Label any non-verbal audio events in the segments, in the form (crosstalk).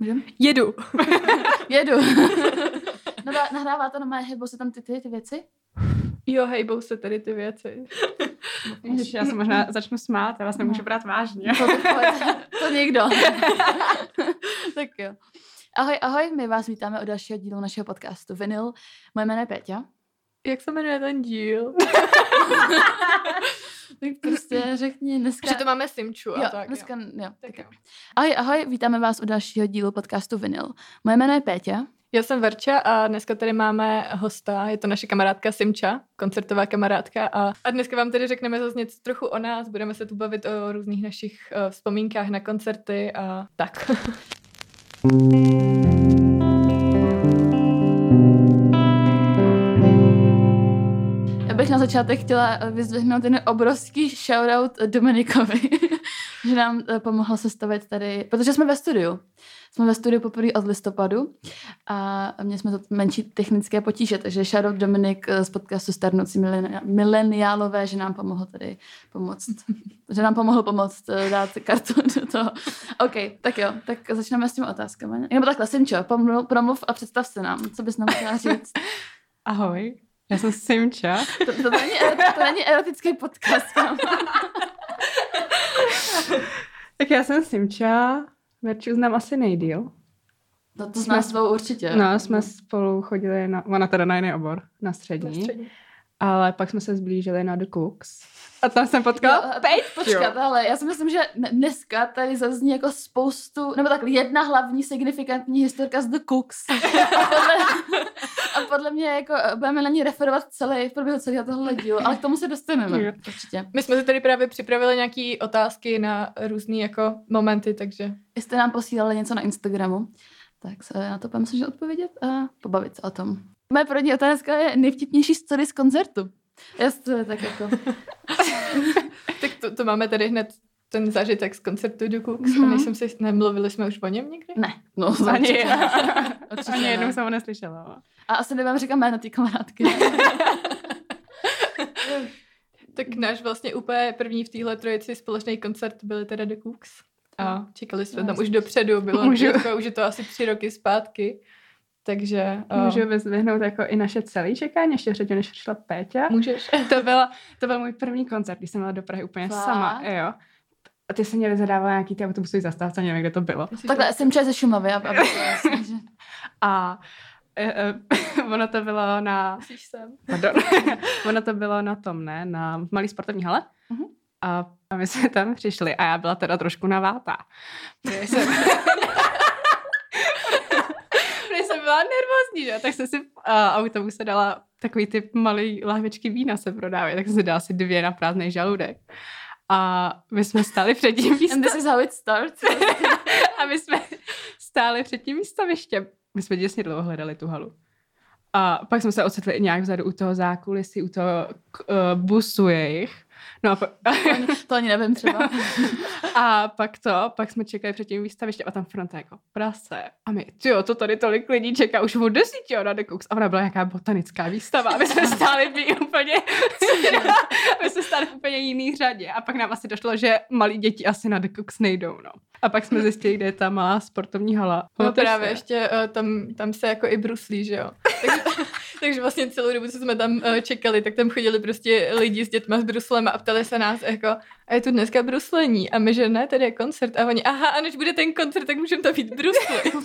Můžem? Jedu. (laughs) Jedu. (laughs) no, nahrává to na mé hejbou se tam ty, ty, ty věci? Jo, hejbou se tady ty věci. Ježiš, já se možná začnu smát, já vás nemůžu brát vážně. To, to, to nikdo. (laughs) tak jo. Ahoj, ahoj, my vás vítáme u dalšího dílu našeho podcastu Vinyl. Moje jméno je Péťa. Jak se jmenuje ten díl? Tak prostě řekni dneska... Že to máme Simču a jo, tak. dneska, jo. jo. Tak Tak jo. jo. Ahoj, ahoj, vítáme vás u dalšího dílu podcastu Vinyl. Moje jméno je Péťa. Já jsem Verča a dneska tady máme hosta, je to naše kamarádka Simča, koncertová kamarádka a, a dneska vám tedy řekneme zase něco trochu o nás, budeme se tu bavit o různých našich uh, vzpomínkách na koncerty a tak. (laughs) bych na začátek chtěla eh, vyzdvihnout ten obrovský shoutout Dominikovi, (laughs) že nám eh, pomohl sestavit tady, protože jsme ve studiu. Jsme ve studiu poprvé od listopadu a měli jsme to menší technické potíže, takže shoutout Dominik eh, z podcastu Starnoucí mileni- mileniálové, že nám pomohl tady pomoct, (laughs) že nám pomohl pomoct dát kartu (laughs) do toho. OK, tak jo, tak začneme s těmi otázkami. Nebo takhle, Simčo, promluv a představ se nám, co bys nám chtěla říct. Ahoj, já jsem Simča. To, to, není, to není erotický podcast. Tak já jsem Simča, Verču znám asi nejdíl. No to znáš svou určitě. No, jsme spolu chodili na, ona teda na jiný obor, na střední, ale pak jsme se zblížili na The Cooks. A tam jsem potkala Jo, Pejťu. Počkat, ale já si myslím, že ne- dneska tady zazní jako spoustu, nebo tak jedna hlavní signifikantní historka z The Cooks. (laughs) A podle, a podle mě jako eh, budeme na ní referovat celý, v průběhu celého tohle dílu, ale k tomu se dostaneme. Jo. Určitě. My jsme si tady právě připravili nějaké otázky na různé jako momenty, takže Jste nám posílali něco na Instagramu, tak se na to budeme snažit odpovědět a pobavit se o tom. Moje první otázka je nejvtipnější story z koncertu. Jest, to tak jako... (laughs) tak to, to máme tady hned ten zážitek z koncertu do Cooks Mhm. a nejsem si, nemluvili jsme už o něm někdy? Ne, no, Ani, (laughs) určitě. Ani ne. jednou jsem ho neslyšela. A asi nebudem říkat jméno té kamarádky. (laughs) Tak náš vlastně úplně první v téhle trojici společný koncert byly teda The Cooks. A čekali jsme tam už dopředu, bylo Můžu. jako, už je to asi tři roky zpátky. Takže uh, Můžu vyzvihnout jako i naše celé čekání, ještě předtím, než přišla Péťa. můžeš. (laughs) To, byla, to byl můj první koncert, když jsem byla do Prahy úplně Fakt? sama. Jo. A ty se měli zadávat nějaký ty autobusový zastávce, nevím, kde to bylo. Takhle, jsem čas ze Šumavy, aby, aby to (laughs) že... A e, e, (laughs) ono to bylo na... Sem. Pardon. ono to bylo na tom, ne? Na malý sportovní hale. Mhm. A, a my jsme tam přišli a já byla teda trošku navátá. Jsem byla nervózní, že? Tak jsem si v a, autobuse dala takový ty malý lahvičky vína se prodávají, tak jsem si dala asi dvě na prázdný žaludek. A my jsme stáli před tím (laughs) And this místem, is how it starts. (laughs) a my jsme stáli před tím výstavištěm. My jsme děsně dlouho hledali tu halu. A pak jsme se ocitli nějak vzadu u toho zákulisí, u toho uh, busu jejich. No a, pa- to ani nevím třeba. (laughs) a pak to, pak jsme čekali před tím výstavištěm a tam fronta jako prase. A my, jo, to tady tolik lidí čeká už od desíti na The Cooks. A ona byla nějaká botanická výstava. A my jsme stáli v úplně, (laughs) my jsme stáli v úplně jiný řadě. A pak nám asi došlo, že malí děti asi na The Cooks nejdou, no. A pak jsme zjistili, kde je ta malá sportovní hala. No Pamatuješ právě si? ještě uh, tam, tam se jako i bruslí, že jo. (laughs) Takže, takže vlastně celou dobu, co jsme tam uh, čekali, tak tam chodili prostě lidi s dětma s bruslem a ptali se nás jako, a je tu dneska bruslení? A my, že ne, tady je koncert. A oni, aha, a než bude ten koncert, tak můžeme tam mít brusly. (laughs)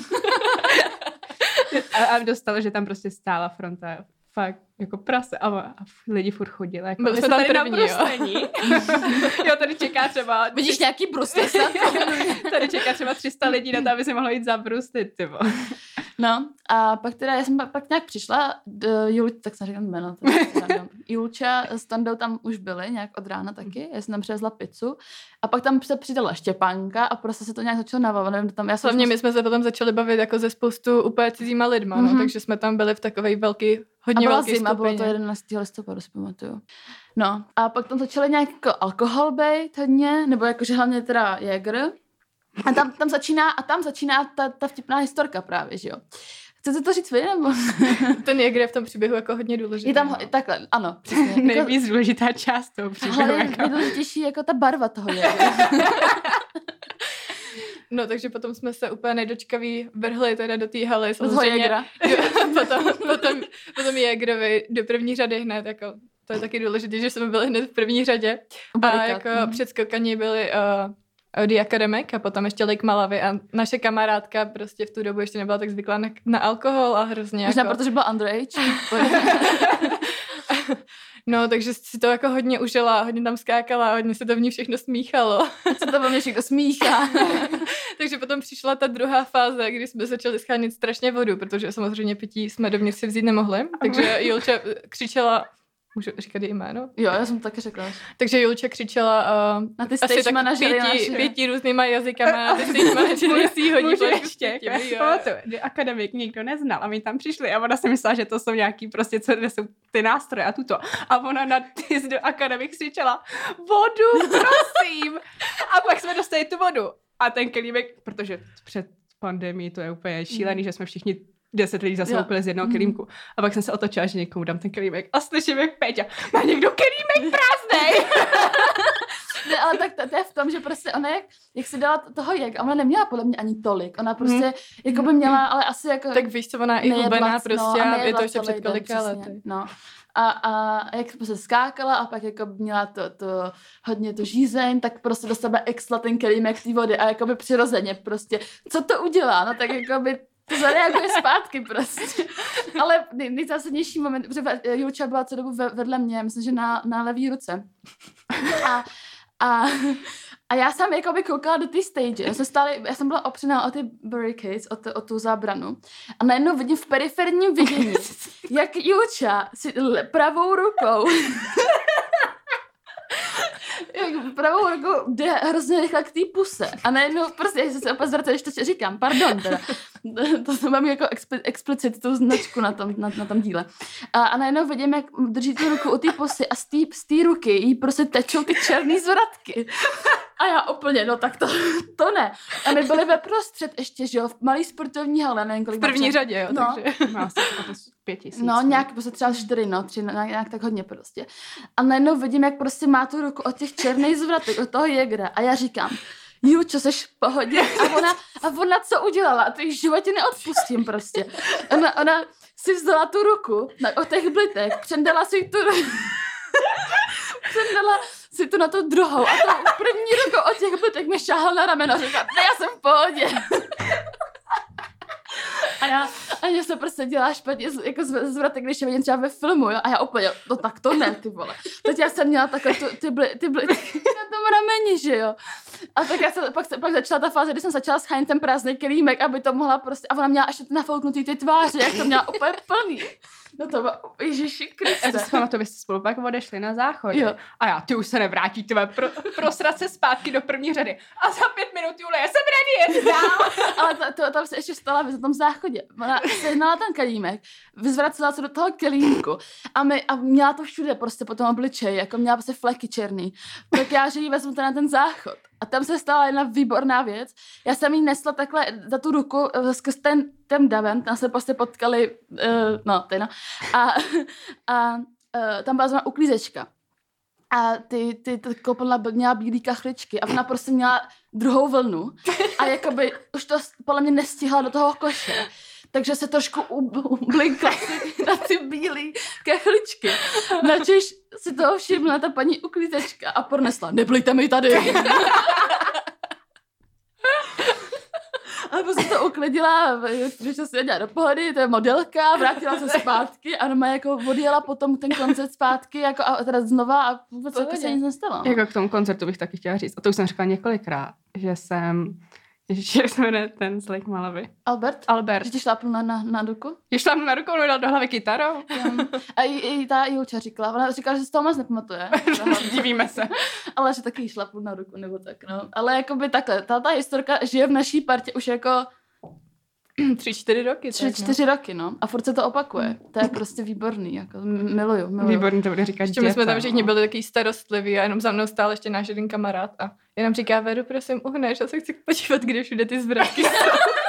A, a dostalo, že tam prostě stála fronta fakt jako prase a, a lidi furt chodili. Jako, Byli "My jsme tam tady první, na jo." bruslení. (laughs) jo, tady čeká třeba... Vidíš nějaký brusle snad? (laughs) tady čeká třeba 300 lidí na to, aby si mohlo jít zabruslit, ty vole. No a pak teda, já jsem pak, pak nějak přišla, do Jul, tak jsem říkám jméno. (laughs) Julča s Tandou tam už byli, nějak od rána taky, já jsem tam přivezla pizzu a pak tam se přidala Štěpánka a prostě se to nějak začalo navávat, nevím, tam, já jsem Hlavně my jsme se potom začali bavit jako ze spoustu úplně cizíma lidma, no, Mhm. takže jsme tam byli v takovej velký, a hodně byla velký zima, bylo to skupině. 11. listopadu, si pamatuju. No a pak tam začaly nějak jako alkohol bejt hodně, nebo jakože hlavně teda Jäger. A tam, tam začíná, a tam začíná ta, ta vtipná historka právě, že jo. Chcete to říct vy, nebo? (laughs) Ten Jäger je v tom příběhu jako hodně důležitý. Je tam, no. ho- takhle, ano, přesně. Jako, (laughs) Nejvíc důležitá část toho příběhu. ale Jako. nejdůležitější jako ta barva toho je. (laughs) No, takže potom jsme se úplně nedočkaví vrhli teda do té haly. Samozřejmě, potom, potom, potom Jägerovi do první řady hned, jako to je taky důležité, že jsme byli hned v první řadě. A jako mhm. předskokaní byli uh, The Academic a potom ještě Lake Malavy a naše kamarádka prostě v tu dobu ještě nebyla tak zvyklá na, na alkohol a hrozně Možná jako... protože byla underage. (laughs) No, takže si to jako hodně užila, hodně tam skákala, hodně se to v ní všechno smíchalo. (laughs) Co to ve mně všechno smíchá. (laughs) takže potom přišla ta druhá fáze, kdy jsme začali schánět strašně vodu, protože samozřejmě pití jsme dovnitř si vzít nemohli. Takže Julča křičela, můžu říkat její jméno? Jo, já jsem to taky řekla. Takže Julča křičela uh, Na ty asi stage tak manažery pěti, naše. pěti různýma jazykama na ty stage (laughs) manažery si hodí ještě, jako akademik nikdo neznal a my tam přišli a ona si myslela, že to jsou nějaký prostě, co jsou ty nástroje a tuto. A ona na ty do akademik křičela, vodu, prosím. A pak jsme dostali tu vodu. A ten kelímek, protože před pandemí to je úplně šílený, že jsme všichni deset lidí zase úplně z jednoho Mhm. kelímku. A pak jsem se otočila, že někomu dám ten kelímek a slyším, jak Péťa, má někdo kelímek prázdnej. (laughs) Ne, ale tak to, to, je v tom, že prostě ona jak, jak si dala toho jak, a ona neměla podle mě ani tolik. Ona prostě, jako by měla, ale asi jako... Tak víš co, ona je i hubená prostě a a je nejedla to ještě před kolika lety. No. A, a jak prostě skákala a pak jako měla to, to hodně to žízeň, tak prostě do sebe exla ten kelímek té vody a jako by přirozeně prostě, co to udělá? No tak jako by to zareaguje zpátky prostě. Ale nej, nejzásadnější moment, protože Julča byla celou dobu ve, vedle mě, myslím, že na, na levý ruce. A, a, a já jsem jako by koukala do té stage. Já jsem, stále, já jsem byla opřená o ty barricades, o, to, o tu zábranu. A najednou vidím v periferním vidění, jak Julča si pravou rukou (laughs) pravou rukou jde hrozně rychle k té puse. A najednou prostě, já se opět zvracím, když to říkám, pardon teda. (laughs) To jsem mám jako expli, explicit tu značku na tom, na, na tom díle. A, a najednou vidím, jak drží tu ruku u té pusy a z té z ruky jí prostě tečou ty černé zvratky. A já úplně, no tak to, (laughs) to ne. A my byli ve prostřed ještě, že jo, v malý sportovní hale, nevím kolik V první třeba- řadě, jo, No. takže... Má asi jako pět tisíc. No, nějak prostě třeba čtyři, no, tři, no, nějak, nějak tak hodně prostě. A najednou vidím, jak prostě má tu ruku od těch černých zvratek, od toho jegra. A já říkám, Jučo, jsi v pohodě? A ona, a ona co udělala? A to životě neodpustím prostě. Ona, ona si vzala tu ruku na, od těch blitek, přendala si tu (laughs) přendala si to na tu druhou a to první rukou od těch blitek mi šáhla na rameno a říkala, já jsem v pohodě. A já, a mě se prostě dělá špatně, jako zvratek, když je vidím třeba ve filmu, jo, a já úplně, no tak to ne, ty vole. Teď já jsem měla takhle tu, ty, bly, ty bly, (laughs) na tom rameni, že jo. A tak já se, pak, pak začala ta fáze, kdy jsem začala schánět ten prázdný kelímek, aby to mohla prostě, a ona měla ještě nafouknutý ty tváře, jak to měla úplně plný. No to bylo, ježiši Já to Kriste. si pamatuju, vy jste spolu pak odešli na záchodě. Jo. A já, ty už se nevrátíte, pro, prosrat se zpátky do první řady. A za pět minut, Jule, já jsem ready, jet dál. Ale to, to, tam se ještě stala v tom záchodě. Ona sehnala ten kelímek, vyzvracela se do toho kelímku a, my, a měla to všude prostě po tom obličeji, jako měla prostě fleky černý. Tak já, že jí vezmu ten na ten záchod. A tam se stala jedna výborná věc. Já jsem jí nesla takhle za tu ruku eh, skrz ten, ten daven, tam se prostě potkali, uh, no, ty no. A, a uh, tam byla zrovna uklízečka. A ty, ty, ty koupelna měla bílý kachličky a ona prostě měla druhou vlnu a jakoby už to podle mě nestihla do toho koše. Takže se trošku ub- ublinkla na ty bílý kachličky. Načež si toho všimla ta paní uklízečka a pronesla, neblejte mi tady. Ale prostě to uklidila, když se dělá do pohody, to je modelka, vrátila se zpátky a ona jako odjela potom ten koncert zpátky jako a teda znova a vůbec jako se nic nestalo. no. Jako k tomu koncertu bych taky chtěla říct, a to už jsem řekla několikrát, že jsem, Ježiš, jak se jmenuje ten z Lake Malavy? Albert? Albert. Že ti šlápnu na, na, na ruku? Když tam na rukou mi dal do hlavy kytarou. A i, i ta Julča říkala, ona říkala, že si to moc nepamatuje. (laughs) Divíme se. ale že taky šlapu na ruku nebo tak, no. Ale jako by takhle, ta, ta historka žije v naší partě už jako (clears throat) Tři, čtyři roky. tři, tak, no. čtyři roky, no. A furt se to opakuje. To je (laughs) prostě výborný, jako miluju, miluju. Výborný to bude říkat Ještě my jsme tam všichni no. byli takový starostliví a jenom za mnou stál ještě náš jeden kamarád a jenom říká, Veru, prosím, uhneš, já se chci podívat, kde všude ty zvratky jsou. (laughs)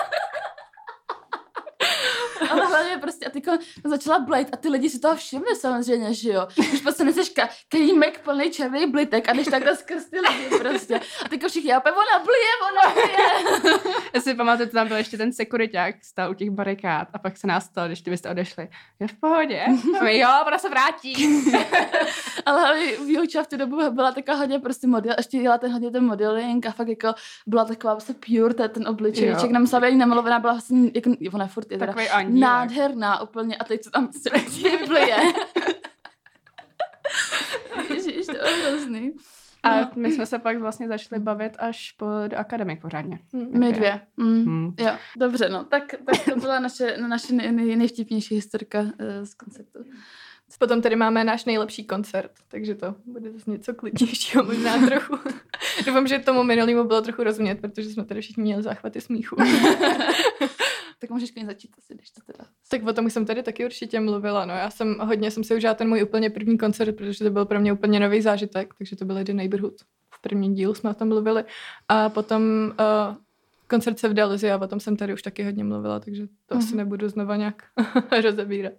Ale hlavně prostě a ty začala blejt a ty lidi si toho všimli samozřejmě, že jo. Když prostě neseš ka- kajímek plný černý blitek a když takhle skrz ty lidi prostě. A ty všichni, já ona blije, ona blije. (laughs) Já (laughs) si pamatuju, tam byl ještě ten sekuriták, stál u těch barikád a pak se nás stalo, když ty byste odešli. Je v pohodě? A my, jo, ona se vrátí. (laughs) Ale výuča v tu dobu byla taková hodně prostě model, ještě dělala ten hodně ten modeling a fakt jako byla taková prostě pure, ten, ten obličejček, nám se ani nemalovaná, byla vlastně, jako, ona furt je teda nádherná úplně a teď co tam se (laughs) blije. Ježiš, to je hrozný. A no. my jsme se pak vlastně začali bavit až po do akademii pořádně. Mm, my dvě. Mm. Mm. Jo, dobře, no. Tak, tak to byla naše, naše nej, nejvtipnější historka uh, z koncertu. Potom tady máme náš nejlepší koncert, takže to bude zase něco klidnějšího možná (laughs) trochu. Doufám, že tomu minulému bylo trochu rozumět, protože jsme tady všichni měli záchvaty smíchu. (laughs) tak můžeš klidně začít asi, když to teda... Tak o tom jsem tady taky určitě mluvila, no. Já jsem hodně jsem si užila ten můj úplně první koncert, protože to byl pro mě úplně nový zážitek, takže to byl The Neighborhood. V prvním dílu jsme o tom mluvili. A potom uh, koncert se v Dalzi a potom jsem tady už taky hodně mluvila, takže to uh-huh. asi mhm. nebudu znova nějak (laughs) rozebírat.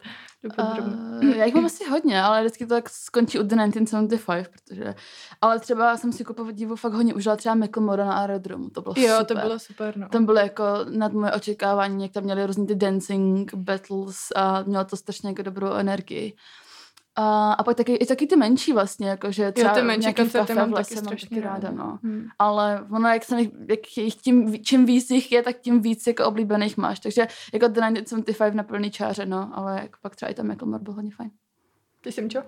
Uh, já jich mám asi hodně, ale vždycky to tak skončí u The 1975, protože... Ale třeba jsem si kupovat divu fakt hodně užila třeba Macklemore na aerodromu, to bylo jo, super. to bylo super, no. Tam bylo jako nad moje očekávání, jak tam měli různý ty dancing battles a mělo to strašně jako dobrou energii. A, a pak taky, i taky ty menší vlastně, jako že třeba jo, ty menší koncerty mám taky strašně taky ráda, no. Hmm. Ale ono, jak, jsem, jak jich tím, čím víc jich je, tak tím víc jako oblíbených máš. Takže jako The 1975 na plný čáře, no, ale jako pak třeba i tam Macklemore byl hodně fajn. Ty jsem čo?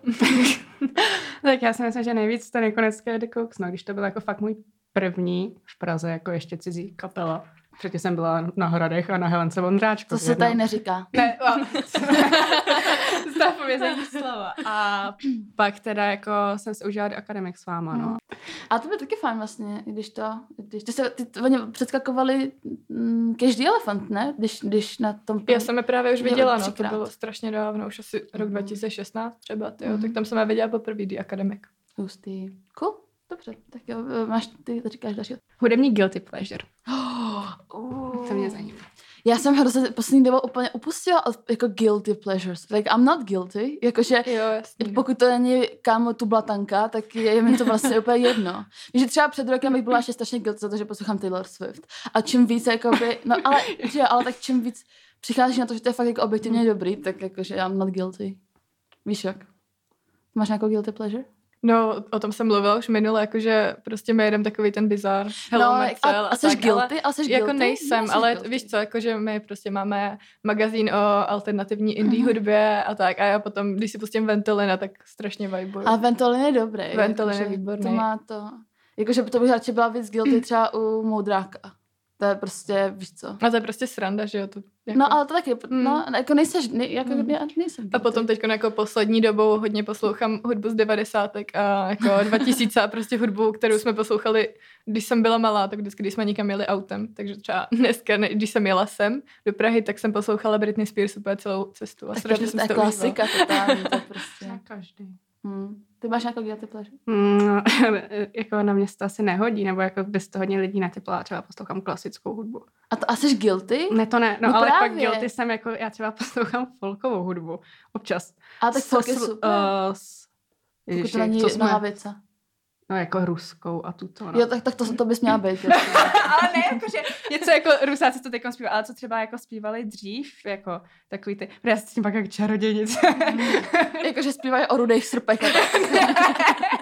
(laughs) tak já si myslím, že nejvíc ten ikonecký je The Cooks, no, když to byl jako fakt můj první v Praze, jako ještě cizí kapela. Předtím jsem byla na Hradech a na Helence Vondráčko. To se tady neříká. Ne, (laughs) Stav povězení slova. A pak teda jako jsem se užila do akademik s váma, no. A to bylo taky fajn vlastně, když to, když ty se, ty, oni předskakovali mm, každý elefant, ne? Když, když na tom... Já jsem je právě už viděla, no, to bylo strašně dávno, už asi rok 2016 třeba, tyjo, mm. tak tam jsem je viděla poprvé, The Academic. Hustý. Cool. Dobře, tak jo, máš, ty to říkáš další. Hudební guilty pleasure. Oh, uh. To mě zajímá. Já jsem hrozně poslední dobou úplně upustila od jako guilty pleasures. Like, I'm not guilty. Jakože jo, jasný. Pokud to není kámo tu blatanka, tak je, je mi to vlastně úplně jedno. Že třeba před rokem bych byla ještě strašně guilty za to, že poslouchám Taylor Swift. A čím víc, jakoby, no ale, že, ale tak čím víc přicházíš na to, že to je fakt jako objektivně dobrý, tak jakože I'm not guilty. Víš jak? Máš nějakou guilty pleasure? No, o tom jsem mluvila už minule, jakože prostě my jedeme takový ten bizar. Hello, no, a, a, a jsi guilty? A jsi jako guilty? nejsem, Nejsi ale guilty. víš co, jakože my prostě máme magazín o alternativní indie uh-huh. hudbě a tak a já potom, když si pustím Ventolina, tak strašně vibuju. A Ventolin je dobrý. Ventolin je výborný. To má to. Jakože to bych radši byla víc guilty třeba u Moudráka. To je prostě, víš co. A to je prostě sranda, že jo. To, jako... No ale to taky, mm. no, jako nejseš, ne, jako mm. nejsem. A potom teď jako poslední dobou hodně poslouchám hudbu z devadesátek a jako (laughs) 2000 a prostě hudbu, kterou jsme poslouchali, když jsem byla malá, tak vždycky, když jsme někam jeli autem, takže třeba dneska, když jsem jela sem do Prahy, tak jsem poslouchala Britney Spears úplně celou cestu a strašně jsem to klasika totální, to prostě. Na každý. Hmm. Ty máš nějakou guilty pleasure? Mm, (laughs) jako na mě to asi nehodí, nebo jako bys to hodně lidí netypla, třeba poslouchám klasickou hudbu. A to asi guilty? Ne, to ne, no, no ale právě. pak guilty jsem jako, já třeba poslouchám folkovou hudbu, občas. A tak folk je super. Uh, s, Ježiši, to není jsme, hlavice. No jako ruskou a tuto. No. Jo, tak, tak to, to bys měla být. (laughs) ale ne, jakože něco jako rusáci to teď zpívají, ale co třeba jako zpívali dřív, jako takový ty, já s tím pak jako čarodějnice. jakože zpívají o rudých srpech. (laughs)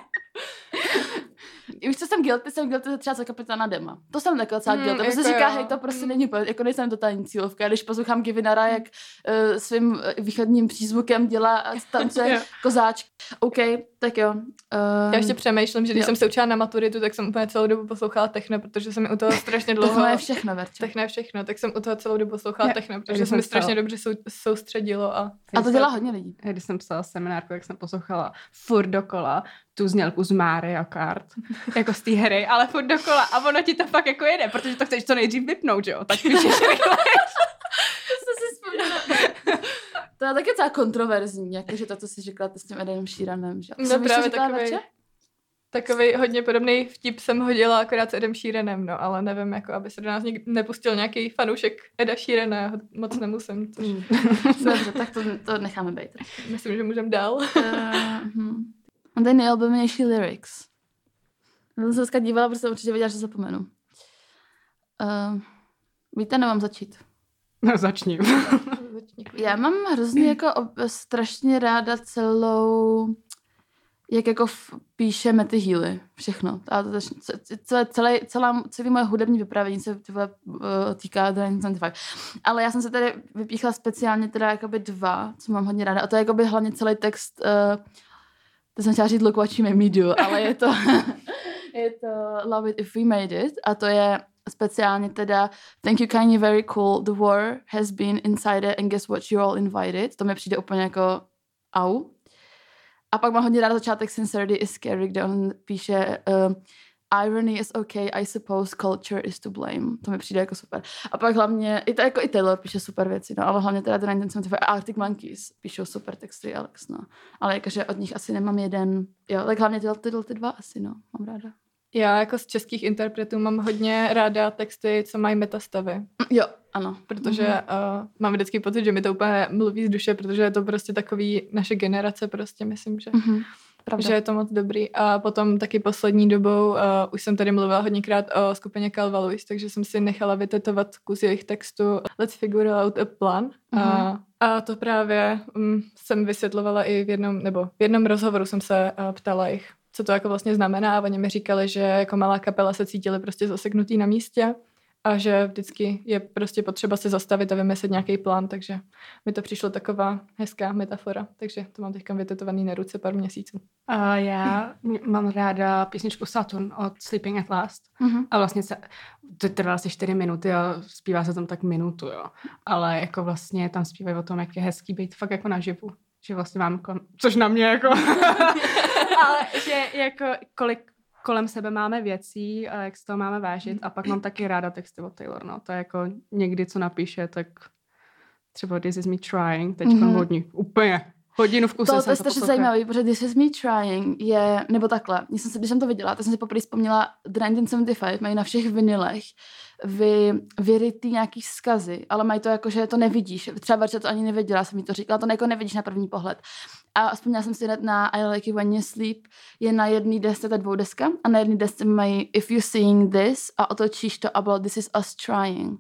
Víš, co jsem guilty? Jsem guilty třeba za kapitána Dema. To jsem taková docela mm, guilty. Jako se říká, hej, to prostě mm. není, jako nejsem totální cílovka. Když poslouchám Givinara, jak uh, svým eh, východním přízvukem dělá a tancuje (laughs) kozáč. OK, tak jo. Uh, Já ještě přemýšlím, že když jo. jsem se učila na maturitu, tak jsem úplně celou dobu poslouchala techno, protože jsem mi u toho strašně dlouho... techno je všechno, Verčo. Techno je všechno, tak jsem u toho celou dobu poslouchala techno, protože se mi strašně dobře sou, soustředilo. A, a to dělá hodně lidí. Když jsem psala seminárku, jak jsem poslouchala furt dokola tu znělku z Mario Kart, jako z té hry, ale furt dokola a ono ti to fakt jako jede, protože to chceš co nejdřív vypnout, jo? Tak (laughs) píšeš To je taky celá kontroverzní, jakože to, co jsi říkala to s tím Edem Šíranem, že? No právě takový... Takový hodně podobný vtip jsem hodila akorát s Edem Sheeranem, no, ale nevím, jako aby se do nás někdy nepustil nějaký fanoušek Eda Sheerana, já ho moc nemusím, což Mm. Dobře, tak to, to necháme být. myslím, že můžeme dál. Uh, hm. Mám tady nejoblíbenější lyrics. Já jsem se dneska dívala, protože jsem určitě věděla, že zapomenu. Uh, víte, nemám začít. No, začni. (laughs) Já mám hrozně jako ob, strašně ráda celou, jak jako v, píše Matty Healy, všechno. A to, zač- ce- celé, celé, celá, celé moje hudební vyprávění se ty vole, uh, týká The 1975. Ale já jsem se tady vypíchla speciálně teda jakoby dva, co mám hodně ráda. A to je jakoby hlavně celý text, uh, to jsem chtěla říct Look what you made me do, ale je to, (laughs) je to Love it if we made it. A to je speciálně teda Thank you kindly, very cool. The war has been inside it and guess what, you're all invited. To mi přijde úplně jako au. A pak mám hodně ráda začátek Sincerity is scary, kde on píše uh, Irony is okay, I suppose culture is to blame. To mi přijde jako super. A pak hlavně, i, to, jako i Taylor píše super věci, no, ale hlavně teda The 1975 a Arctic Monkeys píšou super texty, Alex, no. Ale jakože od nich asi nemám jeden, jo, tak hlavně tyhle, tyhle ty dva asi, no, mám ráda. Já jako z českých interpretů mám hodně ráda texty, co mají metastavy, Jo, ano. protože Mhm. mm-hmm. uh, mám vždycky pocit, že mi to úplně mluví z duše, protože je to prostě takový naše generace prostě, myslím, že. Mhm. Pravda. že je to moc dobrý. A potom taky poslední dobou, uh, už jsem tady mluvila hodněkrát o skupině Calva Lewis, takže jsem si nechala vytetovat kus jejich textu Let's figure out a plan. Mhm. A, a to právě um, jsem vysvětlovala i v jednom, nebo v jednom rozhovoru jsem se uh, ptala jich, co to jako vlastně znamená. A oni mi říkali, že jako malá kapela se cítili prostě zaseknutý na místě a že vždycky je prostě potřeba se zastavit a vymyslet nějaký plán, takže mi to přišlo taková hezká metafora, takže to mám teďka vytetovaný na ruce pár měsíců. A já mám ráda písničku Saturn od Sleeping at Last. Mhm. A vlastně se, to trvá asi čtyři minuty a zpívá se tam tak minutu, jo. Ale jako vlastně tam zpívají o tom, jak je hezký být fakt jako naživu. Že vlastně mám, jako, což na mě jako, (laughs) (laughs) ale že jako kolik kolem sebe máme věcí a jak se toho máme vážit. A pak mám taky ráda texty od Taylor, no. To je jako někdy, co napíše, tak třeba This is me trying, teď Mhm. mm-hmm. hodně, úplně hodinu v kuse To, to je strašně zajímavý, protože This is me trying je, nebo takhle, když jsem, se, když jsem to viděla, tak jsem si poprvé vzpomněla The 1975, mají na všech vinilech vy, vyrytý nějaký vzkazy, ale mají to jako, že to nevidíš. Třeba Verča to ani nevěděla, jsem mi to říkala, to jako nevidíš na první pohled. A vzpomněla jsem si hned na I Like It When You Sleep, je na jedné desce ta dvoudeska a na jedné desce mají If You Seeing This a otočíš to a bylo This is Us Trying.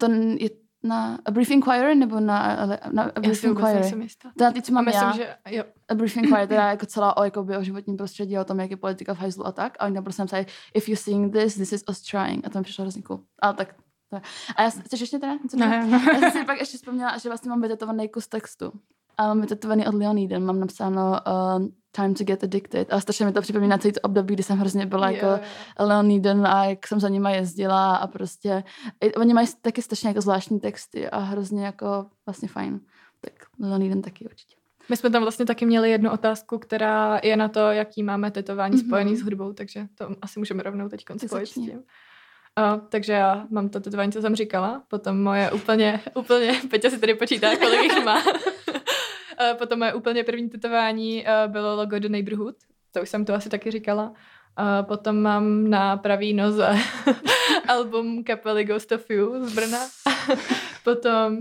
To je na A Brief Inquiry nebo na, na A Já Brief vůbec Inquiry? To na ty, co mám myslím, já. že jo. A Brief Inquiry, teda jako celá o, jakoby, o životním prostředí, o tom, jak je politika v hajzlu a tak. A oni tam prostě napsali, if you seeing this, this is us trying. A to mi přišlo hrozně cool. Ale tak, to je. A já, chceš ještě teda něco? říct? Ne. Já jsem si pak ještě vzpomněla, že vlastně mám vytetovaný kus textu. A mám vytetovaný od Leoniden, mám napsáno uh, Time to get addicted. A strašně mi to připomíná celý to období, kdy jsem hrozně byla Jo, jako. Leoniden a jak jsem za nima jezdila a prostě, i, oni mají taky strašně jako zvláštní texty a hrozně jako vlastně fajn. Tak Leoniden taky určitě. My jsme tam vlastně taky měli jednu otázku, která je na to, jaký máme tetování Mhm. spojený s hudbou, takže to asi můžeme rovnou teď spojit s tím. Uh, takže já mám to tetování, co jsem říkala, potom moje úplně, (laughs) úplně, Peťa si tady počítá, kolik jich má. (laughs) uh, potom moje úplně první tetování uh, bylo logo The Neighborhood, to už jsem to asi taky říkala. Uh, potom mám na pravý noze (laughs) album kapely Ghost of You z Brna. (laughs) potom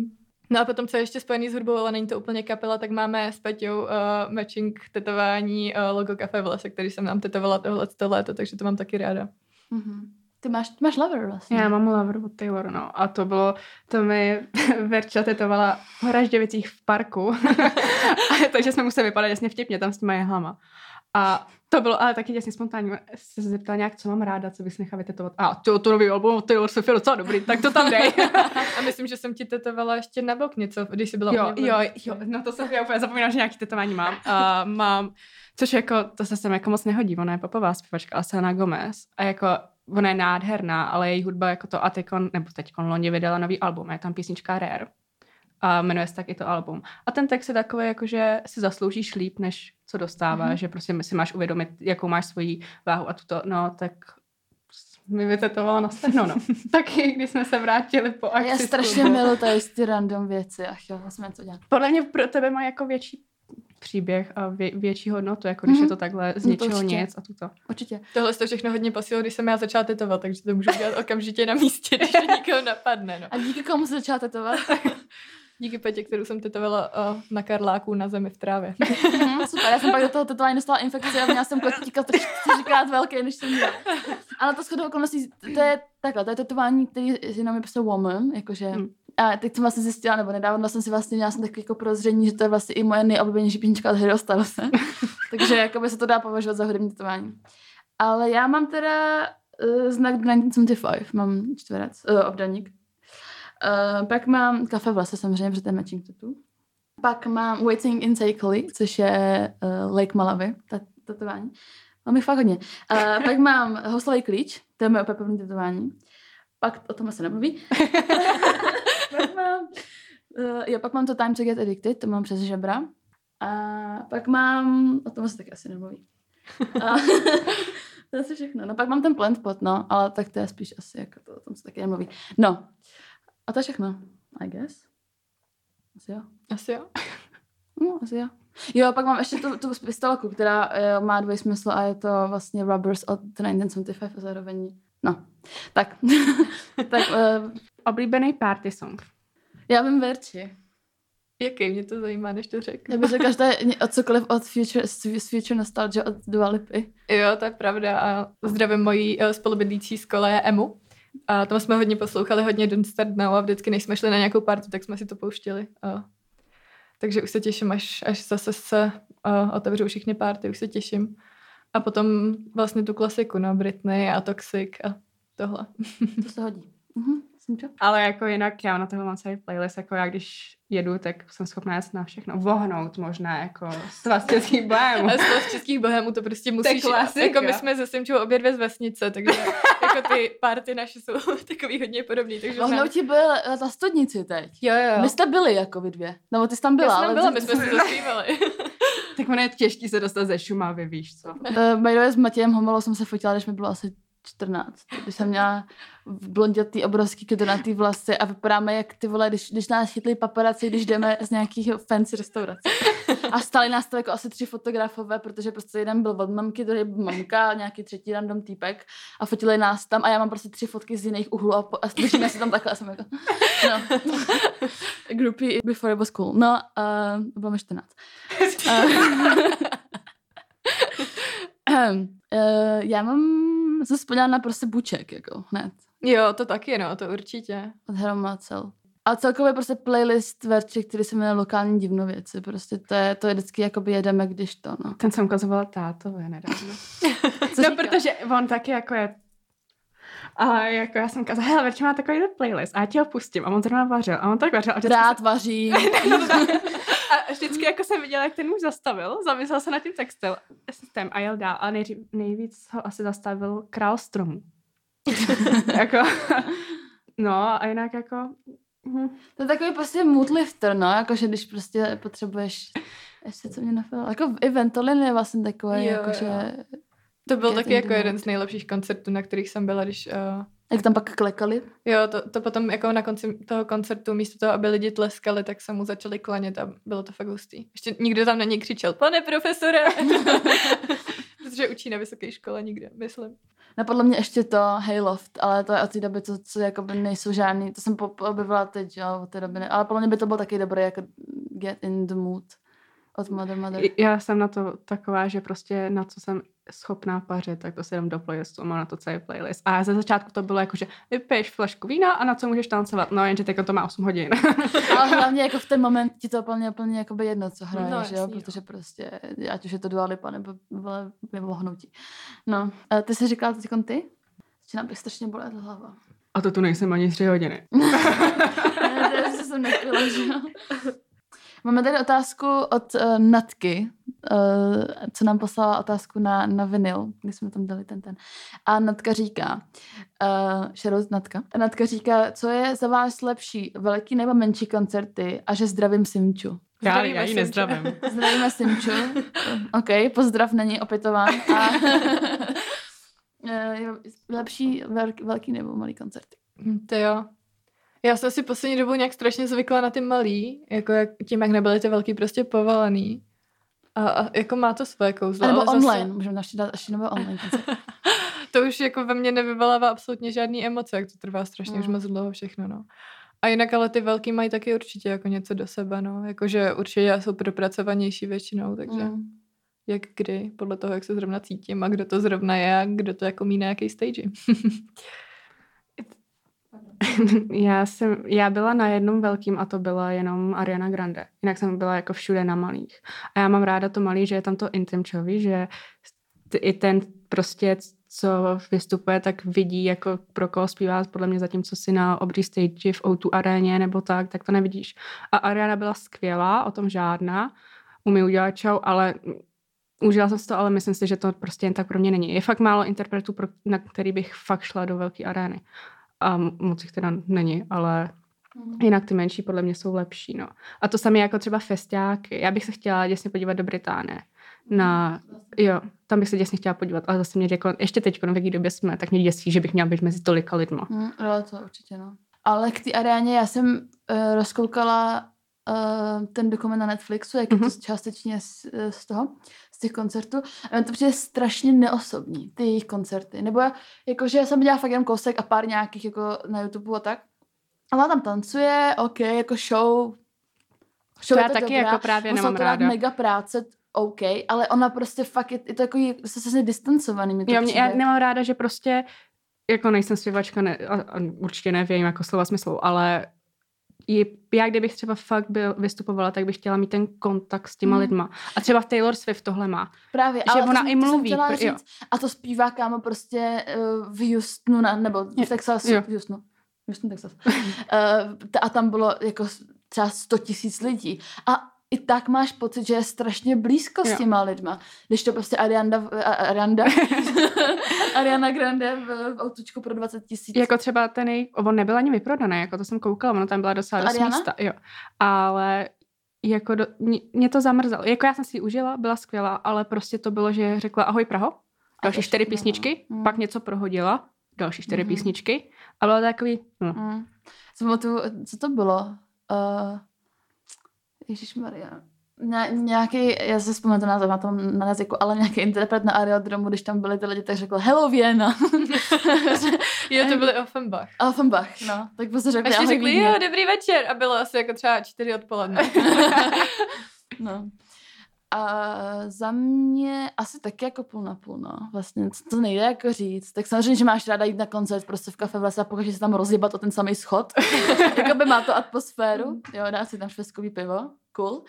No a potom, co je ještě spojený s hudbou, ale není to úplně kapela, tak máme s Peťou uh, matching tetování uh, logo Café v lese, který jsem nám tetovala tohle léto, takže to mám taky ráda. Mm-hmm. Ty máš, ty máš lover vlastně. Já mám lover od Taylor, no. A to bylo, to mi (laughs) Verča tetovala v Hražděvicích v parku. (laughs) a, takže jsme museli vypadat jasně vtipně tam s těma jehlama. A to bylo ale taky jasně spontánní. Se zeptala nějak, co mám ráda, co bys nechala vytetovat. A to, to nový album od Taylor Swift je docela dobrý, tak to tam dej. (laughs) A myslím, že jsem ti tetovala ještě na bok něco, když jsi byla jo, u mě v jo, jo, no to jsem já úplně zapomínala, že nějaký tetování mám. A mám, což jako, to se sem jako moc nehodí, ona je popová zpěvačka, ale Selena Gomez. A jako, ona je nádherná, ale její hudba jako to a teďkon, nebo teďkon loni vydala nový album, je tam písnička Rare. A jmenuje se tak i to album. A ten text je takový, jako, že si zasloužíš líp, než co dostáváš, mm-hmm. že prostě si máš uvědomit, jakou máš svoji váhu a tuto, no, tak mi vytetovala na stehno, no. (laughs) Taky, když jsme se vrátili po akci. já strašně miluji tady ty random věci a chtěla jsem něco dělat. Podle mě pro tebe má jako větší příběh a vě, větší hodnotu, jako když Mhm. je to takhle z No to něčeho určitě. nic a tuto. Určitě. Tohle to všechno hodně posílilo, když jsem já začala tetovat, takže to můžu dělat okamžitě na místě, když to nikoho napadne. No. (laughs) A díky komu se začala tetovat? (laughs) Díky Petě, kterou jsem tetovala uh, na Karláku na zemi v trávě. (laughs) Mhm, Super, já jsem pak do toho tetování dostala infekci a měla jsem kotíka tak čtyřikrát velký, než jsem měla. Ale to shodou okolností, to je takhle, to je tetování, který jenom je prostě woman, jakože Hmm. A teď jsem vlastně zjistila, nebo nedávno jsem si vlastně měla jsem takový jako prozření, že to je vlastně i moje nejoblíbenější písnička od Harryho Stylese. (laughs) Takže jakoby se to dá považovat za hudební tetování. Ale já mám teda uh, znak 1975, mám čtverec, uh, obdaník. Uh, pak mám kafe v lese samozřejmě, protože to je matching tattoo. Pak mám Waiting in Takeley, což je uh, Lake Malawi, tetování. Mám jich fakt hodně. Uh, pak mám Houslový klíč, to je moje první tetování. Pak o tom se nemluví. (laughs) pak mám, uh, jo, pak mám to Time to Get Addicted, to mám přes žebra. A pak mám, o tom se taky asi nemluví. A, (laughs) to je asi všechno. No pak mám ten plant pot, no, ale tak to je spíš asi jako to, o tom se taky nemluví. No, a to je všechno, I guess. Asi jo. Asi jo. (laughs) No, asi jo. Jo, pak mám ještě tu, tu pistolku, která eh, má dvoj smysl a je to vlastně Rubbers od 1975 a zároveň, no, (laughs) tak. tak uh, Oblíbený party song. Já vím Verči. Jaký mě to zajímá, než to řeknu. Já bych řekla, že to je od cokoliv od Future, z Future Nostalgia od Dua Lipy. Jo, to je pravda. A zdravím mojí uh, spolubydlící z kole Emu. A tam jsme hodně poslouchali, hodně Don't Start Now a vždycky, než jsme šli na nějakou partu, tak jsme si to pouštěli. A... Takže už se těším, až, až zase se uh, otevřou všichni party, už se těším. A potom vlastně tu klasiku, no, Britney a Toxic a tohle. To se hodí. Mhm, Simčo? Ale jako jinak já na tohle mám celý playlist, jako já když jedu, tak jsem schopná jet na všechno. Vohnout možná, jako (laughs) svaz českých bohemů. A z českých bohemů to prostě musíš, klasika. jako my jsme ze Simčou obě dvě z vesnice, takže (laughs) jako ty party naše jsou (laughs) takový hodně podobný. Takže znám- Vohnouti byl za studnici teď. Jo, jo. My jste byli jako vy dvě. Nebo ty jsi tam byla. Já jsem ale tam byla, my jsme si to zpívali. tak ono je těžký se dostat ze Šumavy, víš co. Uh, by s Matějem Homolou jsem se fotila, když mi bylo asi 14. Když jsem měla blondětý obrovský kedonatý vlasy a vypadáme jak ty vole, když, když nás chytli paparaci, když jdeme z nějakého fancy restaurace. A stali nás to jako asi tři fotografové, protože prostě jeden byl od mamky, druhý byl mamka, nějaký třetí random týpek a fotili nás tam a já mám prostě tři fotky z jiných úhlů a, po, a držíme se tam takhle a jsem jako, no. Groupie before it was cool. No, uh, bylo mi 14. Uh, uh, já mám jsem vzpomněla na prostě buček, jako hned, Jo, to taky, no, to určitě. od Hromacel. A celkově prostě playlist verči, který se jmenuje Lokální divnověci. Prostě to je, to je vždycky jakoby jedeme, když to, no. Ten jsem ukazovala tátovi nedávno. (laughs) No, říká? protože on taky jako je a jako já jsem ukázala, hele, Verče má takový playlist a já ti ho pustím. A on zrovna vařil. A on tak vařil. A vždycky Rád vaří. (laughs) A vždycky jako jsem viděla, jak ten muž zastavil, zamyslel se nad tím textem systém a jel dál. A nejří, nejvíc ho asi zastavil král stromů. (laughs) jako, no a jinak jako... hm. To je takový prostě mood lifter, no, jakože když prostě potřebuješ ještě co mě napadlo. Jako i Ventolin je vlastně takový, Jo, jakože, jo. To byl Get taky jako jeden z nejlepších koncertů, na kterých jsem byla, když... Uh, jak tam pak klekali. jo, to, to potom jako na konci toho koncertu, místo toho, aby lidi tleskali, tak se mu začali klanět a bylo to fakt hustý. Ještě nikdo tam na něj křičel, pane profesore! (laughs) (laughs) Protože učí na vysoké škole nikde, myslím. Napadlo mě ještě to Hayloft, ale to je od té doby, co, co jakoby nejsou žádný, to jsem objevila teď, jo, od té doby, ne, ale podle mě by to bylo taky dobré, jako Get in the Mood od Mother Mother. Já jsem na to taková, že prostě na co jsem schopná pařit, tak to si dám do playlistu, mám na to celý playlist. A ze začátku to bylo jako, že vypiješ flašku vína a na co můžeš tancovat. No jenže teď to má 8 hodin. (laughs) Ale hlavně jako v ten moment ti to úplně, úplně jakoby jedno, co hraješ, No, jasný, jo, protože prostě, ať už je to Dua Lipa nebo nebo hnutí. No, a ty jsi říkala teď ty? Začíná bych strašně bolet hlava. A to tu nejsem ani 3 hodiny. (laughs) Ne, to že jsem nechtěla, že jo. (laughs) Máme tady otázku od uh, Natky, uh, co nám poslala otázku na, na vinyl, když jsme tam dali ten ten. A Natka říká, uh, shoutout Natka, Natka říká, co je za vás lepší, velký nebo menší koncerty a že zdravím Simču. Já, Zdravíme já ji nezdravím. Zdravíme Simču. (laughs) (laughs) OK, pozdrav není opětován. A (laughs) Eh, je lepší velký, velký nebo malý koncerty. To jo. Já jsem si poslední dobou nějak strašně zvykla na ty malý, jako jak, tím, jak nebyly ty velký prostě povalený. A, a jako má to svoje kouzlo. A nebo ale online, Zase, můžeme ještě dát ještě nové online (laughs) to už jako ve mně nevyvolává absolutně žádný emoce, jak to trvá strašně Mm. už moc dlouho všechno, no. A jinak ale ty velký mají taky určitě jako něco do sebe, no. Jakože určitě jsou propracovanější většinou, takže Mm. jak kdy, podle toho, jak se zrovna cítím a kdo to zrovna je a kdo to jako mí na jaký stage. (laughs) (laughs) Já jsem, já byla na jednom velkým a to byla jenom Ariana Grande. Jinak jsem byla jako všude na malých. A já mám ráda to malý, že je tam to intimčový, že i ten prostě, co vystupuje, tak vidí, jako pro koho zpívá, podle mě zatímco si na obří stage v O2 aréně nebo tak, tak to nevidíš. A Ariana byla skvělá, o tom žádná, umí udělat show, ale Užila jsem si to, ale myslím si, že to prostě jen tak pro mě není. Je fakt málo interpretů, na který bych fakt šla do velké arény. A moc jich teda není, ale Mm. jinak ty menší podle mě jsou lepší. No. A to samé jako třeba festiáky. Já bych se chtěla děsně podívat do Británie. Na, jo, tam bych se děsně chtěla podívat, ale zase mě jako, ještě teď, v jaký době jsme, tak mě děsí, že bych měla být mezi tolika lidma. Mm, jo, to určitě, no. Ale k té aréně já jsem uh, rozkoukala uh, ten dokument na Netflixu, jak je Mhm. to částečně z, eh, z toho, z těch koncertů. A to přijde strašně neosobní, ty jejich koncerty. Nebo já- jakože já jsem viděla fakt jenom kousek a pár nějakých jako na YouTube a tak. Ale ona tam tancuje, ok, jako show. To je já taky jako právě musela nemám to ráda. mega práce, OK, ale ona prostě fakt je, je to jako se, se distancovaný. Mi to Jo, mě, já nemám ráda, že prostě, jako nejsem zpěvačka, ne, a, a určitě nevím jako slova smyslu, ale je, já kdybych třeba fakt byl, vystupovala, tak bych chtěla mít ten kontakt s těma Hmm. lidma. A třeba Taylor Swift tohle má. Právě, Že ale ona jsem- i jsem mluví, chtěla pr- jo. říct. A to zpívá kámo prostě uh, v Houstonu, na, nebo v Jo, Texasu, jo. v Houstonu. Houston, Texas. (laughs) uh, a tam bylo jako třeba 100 tisíc lidí. A i tak máš pocit, že je strašně blízko s Jo. těma lidma. Když to prostě Arianda, Arianda, (laughs) Ariana Grande v, v autučku pro 20 tisíc. Jako třeba ten jej, on nebyl ani vyprodaný, jako to jsem koukala, ono tam byla docela dost Ariana? místa, jo. Ale jako do, mě, mě to zamrzelo. Jako já jsem si ji užila, byla skvělá, ale prostě to bylo, že řekla ahoj Praho, další čtyři písničky, Mm. pak něco prohodila, další čtyři Mhm. písničky a bylo takový, no. Mm. Co, pamatuju, co to bylo? Uh, Ježíš Maria. Ně, nějaký, já se vzpomínám na to na tom na jazyku, ale nějaký interpret na aerodromu, když tam byli ty lidi, tak řekl Hello Vienna. (laughs) Jo, to byly Offenbach. Offenbach, no. Tak prostě řekli, řekli, jo, dobrý večer. A bylo asi jako třeba čtyři odpoledne. (laughs) (laughs) No. A za mě asi taky jako půl na půl, no. Vlastně to nejde jako říct. Tak samozřejmě, že máš ráda jít na koncert prostě v kafe v lese a pokud se tam rozjebat o ten samý schod. (laughs) Jakoby má to atmosféru. Jo, dá si tam švestkový pivo. Cool.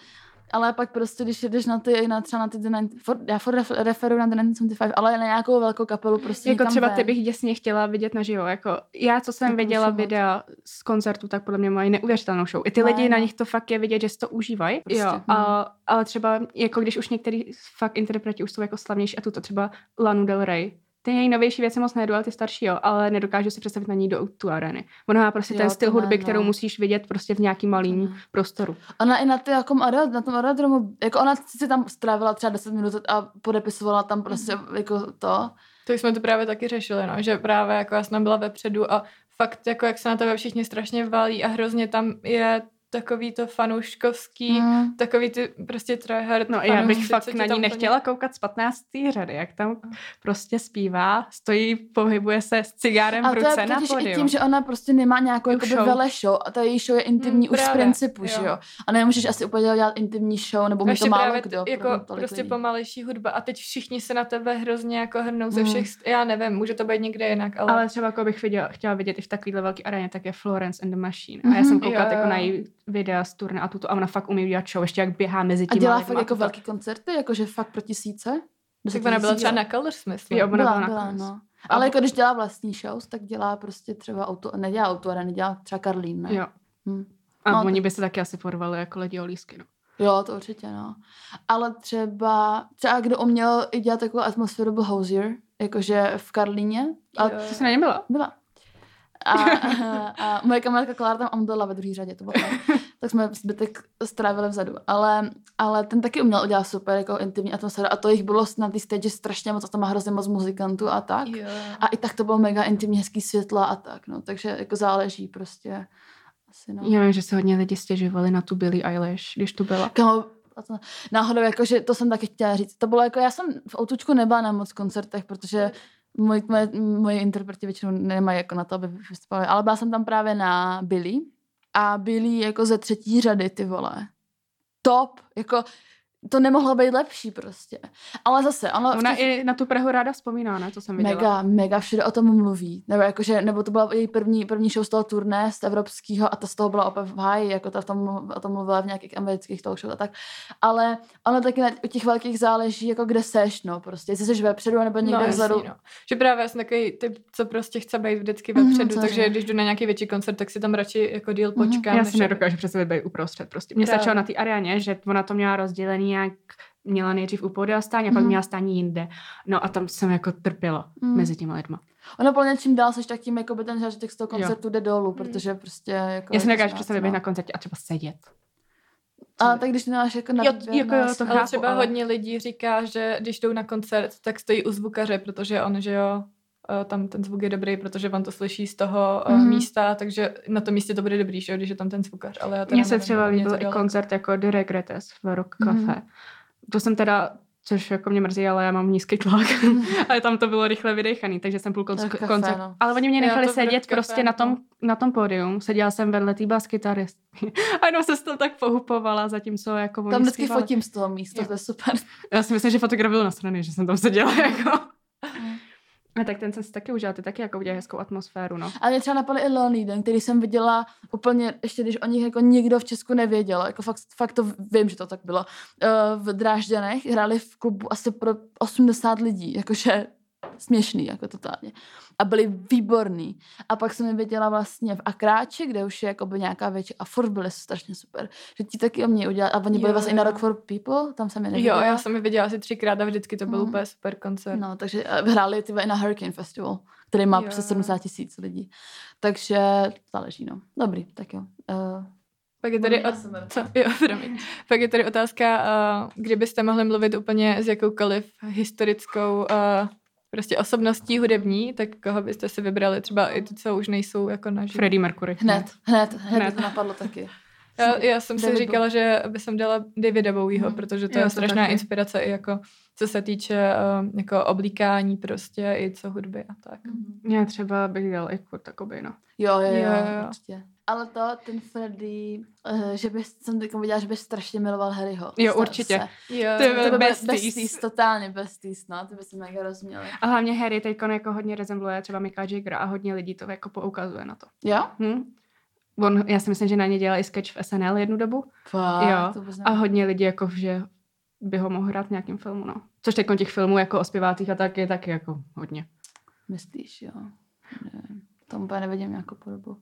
Ale pak prostě, když jedeš na ty, na třeba na ty, 90 for, já furt ref, referuju na The 1975, ale na nějakou velkou kapelu prostě Jako třeba ven. ty bych děsně chtěla vidět naživo. Jako já, co jsem Jako viděla videa z koncertu, tak podle mě mají neuvěřitelnou show. I ty No, lidi na no. nich to fakt je vidět, že si to užívají. Prostě, jo, hm. a, ale třeba, jako když už některý fakt interpreti už jsou jako slavnější a tuto třeba Lanu Del Rey. Ty její novější věci moc nejedu, ale ty starší jo, ale nedokážu si představit na ní do tu areny. Ona má prostě Jo, ten styl ne, hudby, no. kterou musíš vidět prostě v nějakým malým ne. prostoru. Ona i na, ty, jako, na tom aerodromu, jako ona si tam strávila třeba 10 minut a podepisovala tam prostě Mhm. jako to. To jsme to právě taky řešili, no, že právě jako já jsem byla vepředu a fakt jako jak se na tebe všichni strašně valí a hrozně tam je takový to fanouškovský, Mm. takový ty prostě tryhard No já bych fakt na ní nechtěla koukat z 15. řady, jak tam prostě zpívá, stojí, pohybuje se s cigárem v A to je ruce na totiž i pódiu. tím, že ona prostě nemá nějakou Jako show. vele show a ta její show je intimní Hmm, už z právě, principu, jo. že jo. A nemůžeš asi úplně dělat intimní show, nebo mi to málo právě kdo. jako prostě lidí. pomalejší hudba a teď všichni se na tebe hrozně jako hrnou ze Mm. všech, st- já nevím, může to být někde jinak, ale, Ale třeba jako bych viděla, chtěla vidět i v takovýhle velký aréně, tak je Florence and the Machine. A já jsem Mhm. koukala Jo, jako na její videa z turné a tuto a ona fakt umí udělat show, ještě jak běhá mezi A těma dělá fakt jako to- velký koncerty, jakože fakt pro tisíce? tak ona byla třeba na Colors, myslím. Jo, ona Byla, byla na byla, no. Ale jako když dělá vlastní shows, tak dělá prostě třeba auto, nedělá auto, ale nedělá třeba Karlín, ne? Jo. Hm. A No, oni tak- by se taky asi porvali jako lidi o lísky, no. Jo, to určitě, no. Ale třeba, třeba kdo uměl i dělat takovou atmosféru byl Hosier, jakože v Karlíně. A Jo. To se na něm byla. Byla. A, a moje kamarádka Klára tam omdlela ve druhé řadě, to bylo tak. (laughs) tak jsme zbytek strávili vzadu. Ale, ale ten taky uměl udělat super jako intimní atmosféru a to jich bylo na té stage strašně moc a to má hrozně moc muzikantů a tak. Jo. A i tak to bylo mega intimní, hezký světla a tak, no. Takže jako záleží prostě. Asi, no. Já vím, že se hodně lidi stěžovali na tu Billie Eilish, když tu byla. Kamo, A to, náhodou, jakože to jsem taky chtěla říct. To bylo jako, já jsem v Outučku nebyla na moc koncertech, protože moji, moje, moje interpreti většinou nemají jako na to, aby vystupovali. Ale byla jsem tam právě na Billy. A Billy jako ze třetí řady, ty vole. Top. Jako to nemohlo být lepší prostě. Ale zase, ono... Ona těch... i na tu Prahu ráda vzpomíná, ne? To jsem viděla. Mega, mega, všude o tom mluví. Nebo, jakože, nebo to byla její první, první show z toho turné, z evropského a ta z toho byla opět v háji, jako ta v tom, o tom mluvila v nějakých amerických talk show a tak. Ale ono taky na těch velkých záleží, jako kde seš, no prostě. Jestli jsi vepředu nebo někde no, vzadu. no. Že právě já jsem takový typ, co prostě chce být vždycky mhm, vepředu, mm, takže když jdu na nějaký větší koncert, tak si tam radši jako díl mhm. počkám. Mm, já si nedokážu představit být uprostřed prostě. Mně stačilo na té areně, že ona to měla rozdělený jak měla nejdřív u pódia stání a pak mm. měla stání jinde. No a tam jsem jako trpěla mm. mezi těma lidma. Ono plně čím dál seš tak tím, jako by ten zážitek z toho koncertu jo. jde dolů, mhm. protože prostě jako... Já si nekážu představit být na koncertě a třeba sedět. A tak když nemáš jako na jo, jako jo, to chápu, ale třeba ale... hodně lidí říká, že když jdou na koncert, tak stojí u zvukaře, protože on, že jo, tam ten zvuk je dobrý, protože on to slyší z toho mm. místa, takže na tom místě to bude dobrý, že když je tam ten zvukař. Ale Mně se třeba líbil i koncert jako The Regrettes v Rock Cafe. Mm to jsem teda což jako mě mrzí, ale já mám nízký tlak. (laughs) ale tam to bylo rychle vydechaný, takže jsem půl konc- koncert. No. Ale oni mě nechali sedět prostě na tom, na tom pódium. Seděla jsem vedle té baskytaristky. (laughs) a jenom se z toho tak pohupovala, zatímco jako Tam vždycky zpívali. fotím z toho místa, to je super. Já si myslím, že fotograf byl nasraný, že jsem tam seděla jako. A tak ten jsem si taky užil, ty taky jako udělal hezkou atmosféru, no. Ale mě třeba napadl i Lonely Den, který jsem viděla úplně, ještě když o nich jako nikdo v Česku nevěděl, jako fakt, fakt to vím, že to tak bylo. Uh, v Drážďanech hráli v klubu asi pro 80 lidí, jakože směšný, jako totálně. A byli výborný. A pak jsem je viděla vlastně v Akráči, kde už je jako by nějaká větší a furt byly strašně super. Že ti taky o mě udělali. A oni byli vlastně i na Rock for People, tam jsem je neviděla. Jo, já jsem je viděla asi třikrát a vždycky to byl mm. úplně super koncert. No, takže hráli ty i na Hurricane Festival, který má přes 70 tisíc lidí. Takže záleží, no. Dobrý, tak jo. Uh, pak je tady, od... Co? (laughs) Jo, Pak je tady otázka, uh, kdybyste mohli mluvit úplně s jakoukoliv historickou uh, prostě osobností hudební, tak koho byste si vybrali? Třeba i ty, co už nejsou jako na Freddie Mercury. Hned, hned, hned, hned. to napadlo taky. Já, já jsem David si říkala, že by jsem dala Davida Bowieho, hmm. protože to já je strašná taky. inspirace i jako co se týče uh, jako oblíkání prostě i co hudby a tak. Hmm. Já třeba bych dal i Kurt no. Jo, jo, jo, jo, jo. Určitě. Ale to, ten Freddy, uh, že bys, jsem teď viděla, že bys strašně miloval Harryho. Jo, určitě. Jo. To by byl besties. besties. totálně besties, no, to by se mega rozuměli. A hlavně Harry teď jako hodně rezembluje třeba Mika Jaggera a hodně lidí to jako poukazuje na to. Jo? Hm? On, já si myslím, že na ně dělal i sketch v SNL jednu dobu. Fakt, jo. A hodně lidí jako, že by ho mohl hrát v nějakém filmu, no. Což teď těch filmů jako o zpěvácích a tak je taky jako hodně. Myslíš, jo. Ne, tam úplně nevidím nějakou podobu.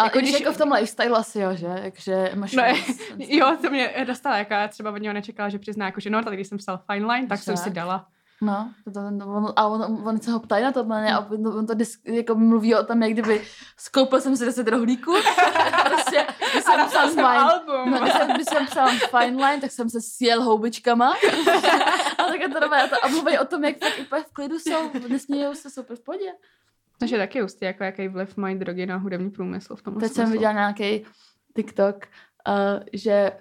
A jako když jako v tom lifestyle asi, jo, že? Jakže máš no, (laughs) jo, to mě dostala, jako já třeba od něho nečekala, že přizná, jako, že no, tak když jsem psal Fine Line, tak, tak. jsem si dala. No, to, to, to, on, a on, on, se ho ptají na to, a on, on to disk, jako mluví o tom, jak kdyby skoupil jsem si 10 rohlíků. (laughs) prostě, když jsem psal fine, album. No, když, jsem, když jsem psal fine line, tak jsem se sjel houbičkama. (laughs) a tak to a, to, a mluví o tom, jak tak úplně v klidu jsou, nesmějou se, super v podě. Takže taky ústý, jako jaký vliv mají drogy na hudební průmysl v tom Teď jsem viděla nějaký TikTok, uh, že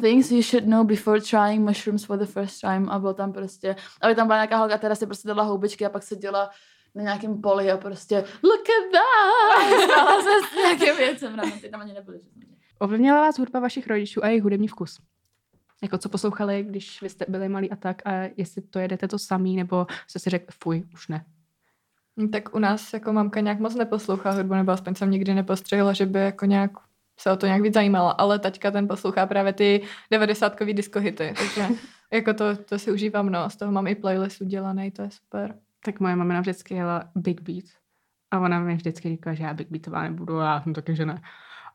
things you should know before trying mushrooms for the first time a byl tam prostě, aby tam byla nějaká holka, která si prostě dala houbičky a pak se děla na nějakém poli a prostě look at that! (laughs) Stala se s nějakým věcem, no, ty tam ani nebyly. Ovlivnila vás hudba vašich rodičů a jejich hudební vkus? Jako co poslouchali, když vy jste byli malí a tak a jestli to jedete to samý, nebo jste si řekli, fuj, už ne. Tak u nás jako mamka nějak moc neposlouchá hudbu, nebo aspoň jsem nikdy nepostřehla, že by jako nějak se o to nějak víc zajímala, ale taťka ten poslouchá právě ty 90-kový diskohity, takže (laughs) jako to, to si užívám, no, z toho mám i playlist udělaný, to je super. Tak moje mamina vždycky jela Big Beat a ona mi vždycky říkala, že já Big Beatová nebudu a já jsem taky, že ne.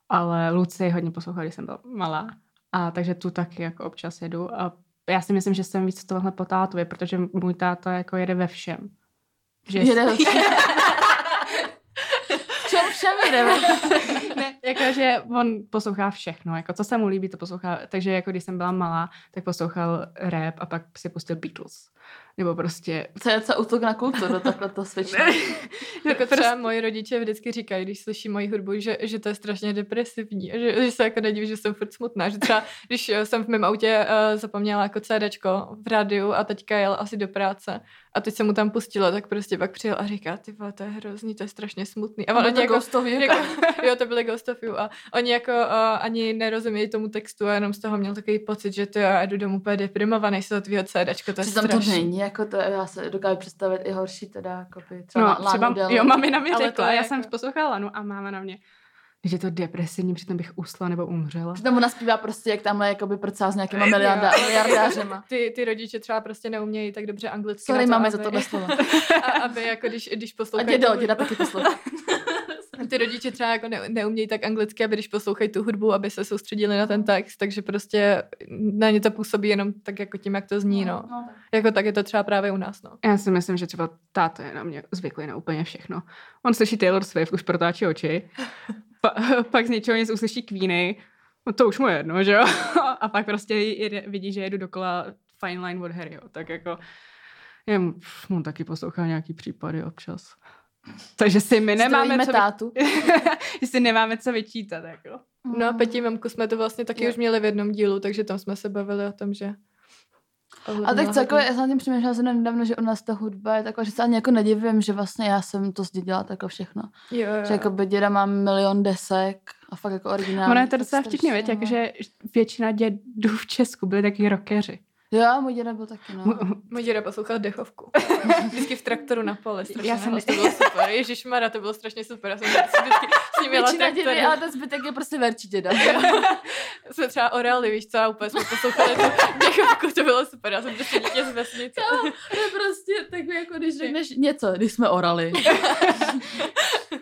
Ale Luci hodně poslouchala, když jsem byla malá a takže tu taky jako občas jedu a já si myslím, že jsem víc tohle po tátovi, protože můj táta jako jede ve všem. Že jede čem (laughs) všem jede? (laughs) ne, jakože on poslouchá všechno, jako co se mu líbí, to poslouchá, takže jako když jsem byla malá, tak poslouchal rap a pak si pustil Beatles. Nebo prostě... Co je co útok na kulturu, takhle to svědčí. (laughs) (laughs) Jako třeba moji rodiče vždycky říkají, když slyší moji hudbu, že, že to je strašně depresivní a že, že se jako nediví, že jsem furt smutná. Že třeba, když eh, jsem v mém autě uh, zapomněla jako CDčko v rádiu a teďka jel asi do práce a teď jsem mu tam pustila, tak prostě pak přijel a říká, ty vole, to je hrozný, to je strašně smutný. A Bylo oni to jako, Ghost of You, jako, jo, to byly Ghost of You a oni jako uh, ani nerozumějí tomu textu a jenom z toho měl takový pocit, že ty já jdu domů úplně deprimovaný z toho tvýho CDčko, to je Přitom to strašný. není, jako to, já se dokážu představit i horší teda, jako by třeba No, třeba, Del- jo, mamina mi to řekla, já jako- jsem poslouchala Lanu a máma na mě, že je to depresivní, přitom bych usla nebo umřela. Přitom ona zpívá prostě, jak tamhle jakoby prcá s nějakýma miliarda, miliardářema. Ty, ty rodiče třeba prostě neumějí tak dobře anglicky. Sorry, máme aby, za tohle slovo. (laughs) A, aby jako když, když A poslouchají... dědo, tu děda taky poslouchá. (laughs) Ty rodiče třeba jako ne, neumějí tak anglicky, aby když poslouchají tu hudbu, aby se soustředili na ten text, takže prostě na ně to působí jenom tak jako tím, jak to zní, no. no tak. Jako tak je to třeba právě u nás, no. Já si myslím, že třeba táta je na mě zvyklý na úplně všechno. On slyší Taylor Swift, už protáčí oči, (laughs) pa, pak z něčeho nic uslyší Queeny, no to už mu je jedno, že jo? (laughs) A pak prostě jede, vidí, že jedu dokola Fine Line od Harryho, tak jako já mu- on taky poslouchá nějaký případy občas. Takže si my nemáme Zdravíme co, tátu. (laughs) vy, si nemáme co vyčítat, jako. No a Petí mamku jsme to vlastně taky Jo. už měli v jednom dílu, takže tam jsme se bavili o tom, že... A tak celkově, já jsem tím přemýšlela jsem nedávno, že u nás ta hudba je taková, že se ani jako nedivím, že vlastně já jsem to zdědila takhle všechno. Jo, jo. Že jako by děda má milion desek a fakt jako originální. Ono je to docela vtipný, věď, no. jakože většina dědů v Česku byli taky rockeři. Jo, můj děda byl taky, no. Můj děda poslouchal dechovku. (laughs) Vždycky v traktoru na pole. Strašně Já jsem- to bylo super. Ježíš Mara, to bylo strašně super. Já jsem vždycky s ním jela (laughs) Většina dědy, ale ten zbytek je prostě verčí děda. (laughs) jsme třeba orali, víš co, a úplně jsme poslouchali tu dechovku, to bylo super. Já jsem prostě dítě z vesnice. to je prostě takový, jako když řekneš něco, když jsme orali.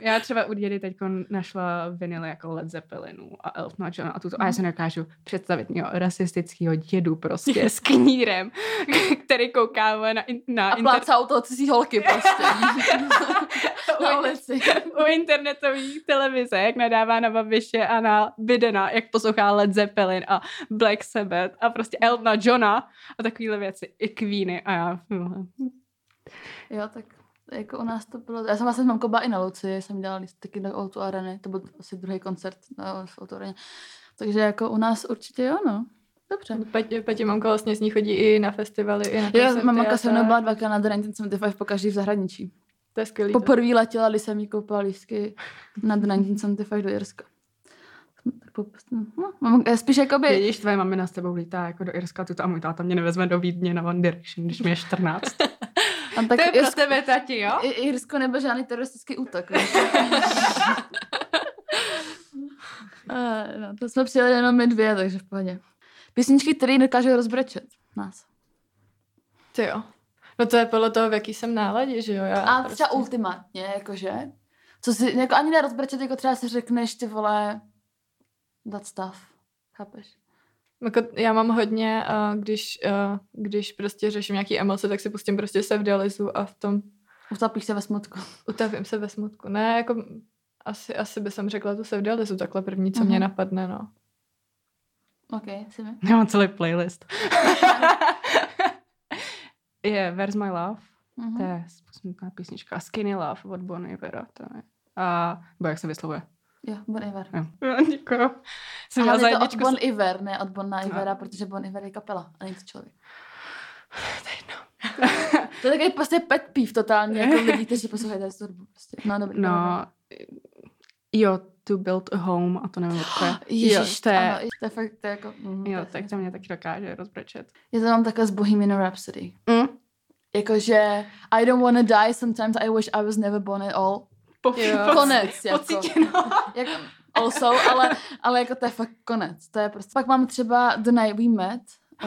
Já třeba u dědy teď našla vinily jako Led Zeppelinu a Eltona Johna a tuto. A já Mhm. se nedokážu představit měl rasistického dědu prostě s knírem, (laughs) který kouká na, in- na, A inter, plácá u toho cizí holky prostě. (laughs) Na ulici. u internetové televize, jak nadává na Babiše a na Bidena, jak poslouchá Led Zeppelin a Black Sabbath a prostě Eltona Johna a takovéhle věci. I Queeny a já. Jo, tak jako u nás to bylo, já jsem vlastně s mamkou byla i na Luci, jsem dělala lístky do Outu Areny, to byl asi druhý koncert na v Outu Areně. Takže jako u nás určitě jo, no. Dobře. Petě, Petě mamka vlastně s ní chodí i na festivaly, i na koncerty mamka a se mnou byla dvakrát na The 1975 po každý v zahraničí. To je skvělý. Poprvé letěla, když jsem jí koupila lístky na The 1975 do Jirska. No, mám, já spíš jakoby, Vidíš, tvoje mamina s tebou lítá jako do Irska, tuto a můj táta mě nevezme do Vídně na One Direction, když mi je 14. (laughs) a tak to je pro Irsko, tebe, tati, jo? Irsko nebyl žádný teroristický útok. (laughs) no, to jsme přijeli jenom my dvě, takže v pohodě. Písničky, které dokážou rozbrečet nás. Ty jo. No to je podle toho, v jaký jsem náladě, že jo? Já A prostě... třeba ultimátně, jakože, co si, jako ani nerozbrečet, jako třeba si řekneš, ty vole, that stuff, chápeš? Jako já mám hodně, uh, když, uh, když prostě řeším nějaký emoce, tak si pustím prostě se v dialyzu a v tom Utopíš se ve smutku. (laughs) utavím se ve smutku. Ne, jako asi, asi by jsem řekla tu se v dialyzu, takhle první, co mě Mhm. napadne, no. OK, si mi. Já mám celý playlist. (laughs) je Where's My Love, Mhm. to je smutná písnička. Skinny Love od Bon Ivera, to je. A, bo jak se vyslovuje? Jo, Bon Iver. Jo. Děkuju. Jsem Ale je to od. Bon Iver, ne od Bonna Ivera, No. protože Bon Iver je kapela a není to člověk. To je jedno. (laughs) To je takový prostě pet peeve totální, jako (laughs) lidi, kteří poslouchají tady tu hudbu. Prostě. No, dobrý. No, jo, To Build a Home, a to nevím, jak (gasps) to je. Ježiš, jo, to je, ano, to je fakt, to je jako... Mm, jo, tak to mě taky dokáže rozbrečet. Já to mám takhle z Bohemian Rhapsody. Mm? Jakože I don't wanna die, sometimes I wish I was never born at all. Po, Jo. Konec, jako. Pocítěno. (laughs) jako also, ale, ale jako to je fakt konec. To je prostě. Pak mám třeba The Night We Met.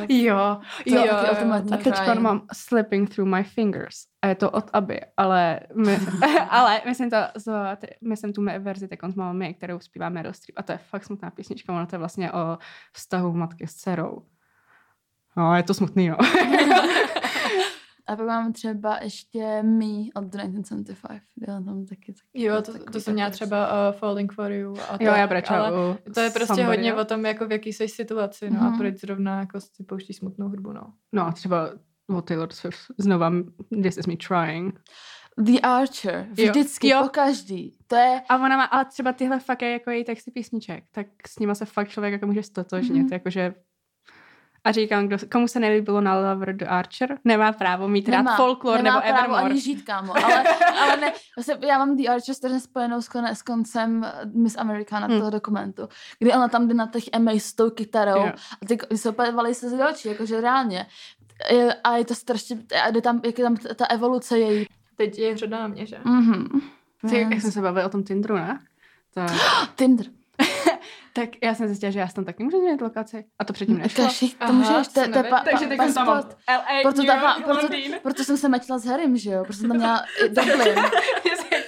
Jo, To je jo, jo. ultimátní A teď crying. mám Slipping Through My Fingers. A je to od Aby, ale, my, (laughs) ale myslím to, z, myslím tu mé verzi teď s mámy, kterou zpívá Meryl Streep. A to je fakt smutná písnička, ono to je vlastně o vztahu matky s dcerou. No, je to smutný, no. (laughs) A pak mám třeba ještě Me od The 1975. Já tam taky, taky Jo, to, takový to jsem měla třeba uh, Falling for You. A jo, tak, já brečela ale u To je prostě Somebody, hodně jo. o tom, jako v jaký jsi situaci, no Mhm. a proč zrovna jako si pouští smutnou hudbu, no. No, třeba O Taylor Swift. Znova, this is me trying. The Archer. Jo. Vždycky, Jo. po každý. To je... A ona má, ale třeba tyhle fakt je jako její texty písniček, tak s nima se fakt člověk jako může stotožnit, Mhm. mm-hmm. jakože a říkám, kdo, komu se nelíbilo na Lover the Archer, nemá právo mít rád folklore nemá nebo právo Evermore. ani žít, kámo. Ale, (laughs) ale ne, vlastně já mám The Archer strašně spojenou s, kone, s koncem eh, Miss Americana Hmm. toho dokumentu, kdy ona tam jde na těch MA s tou kytarou Jo. a ty ko- se z očí, jakože reálně. Je- A je to strašně, a jde tam, jak je tam ta evoluce její. Teď je řada na mě, že? Mhm. Ty, jak jsme se bavili o tom Tinderu, ne? Tak, (gasps) Tinder. (laughs) tak já jsem zjistila, že já tam taky můžu změnit lokaci. A to předtím nešlo. Kaši, to Aha, můžeš, to je pa. Takže teď jsem. LA, Proto, New tam, York, proto, proto jsem se mečila s Harrym, že jo? Protože jsem tam měla (laughs) i Dublin.